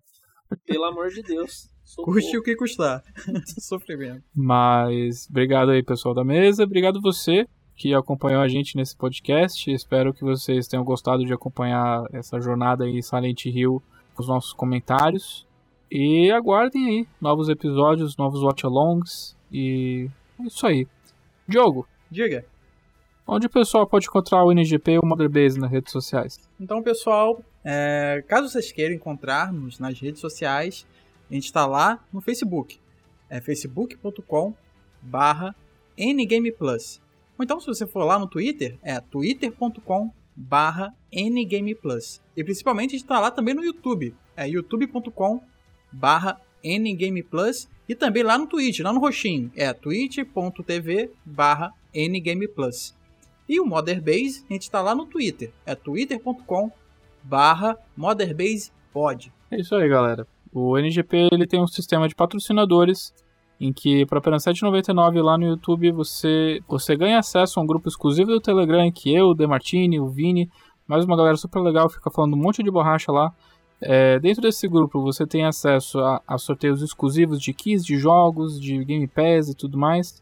Pelo amor de Deus. Custe o que custar. Sofrimento. Mas, obrigado aí, pessoal da mesa. Obrigado você que acompanhou a gente nesse podcast. Espero que vocês tenham gostado de acompanhar essa jornada aí Silent Hill com os nossos comentários. E aguardem aí novos episódios, novos watch-alongs. E é isso aí. Diogo, Diga. Onde o pessoal pode encontrar o NGP e o Mother Base nas redes sociais? Então, pessoal, é, caso vocês queiram encontrar-nos nas redes sociais, a gente está lá no Facebook. É facebook.com barra ngameplus. Ou então, se você for lá no Twitter, é twitter.com barra ngameplus. E principalmente a gente está lá também no YouTube. É youtube.com barra ngameplus E também lá no Twitch, lá no roxinho, é twitch.tv barra ngameplus. E o Motherbase, a gente está lá no Twitter, é twitter.com barra motherbasepod. É isso aí, galera. O NGP ele tem um sistema de patrocinadores em que para apenas R$ 7,99 lá no YouTube você, você ganha acesso a um grupo exclusivo do Telegram que eu, o Demartini, o Vini, mais uma galera super legal fica falando um monte de borracha lá. É, dentro desse grupo você tem acesso a, a, sorteios exclusivos de keys de jogos, de Game Pass e tudo mais.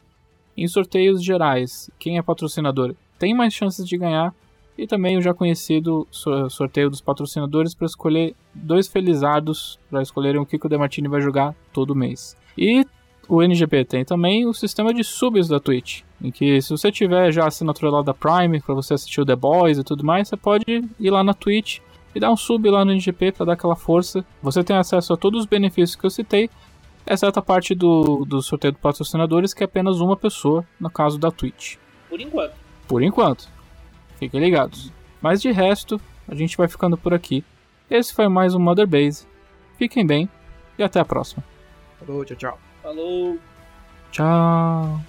Em sorteios gerais, quem é patrocinador tem mais chances de ganhar. E também o já conhecido sorteio dos patrocinadores para escolher dois felizados para escolherem o que o Demartini vai jogar todo mês. E o NGP tem também o sistema de subs da Twitch, em que se você tiver já assinatura lá da Prime para você assistir o The Boys e tudo mais, você pode ir lá na Twitch e dar um sub lá no NGP para dar aquela força. Você tem acesso a todos os benefícios que eu citei, exceto a parte do, do sorteio de patrocinadores, que é apenas uma pessoa, no caso da Twitch. Por enquanto. Por enquanto. Fiquem ligados. Mas de resto, a gente vai ficando por aqui. Esse foi mais um Mother Base. Fiquem bem e até a próxima. Falou, tchau, tchau. Falou. Tchau.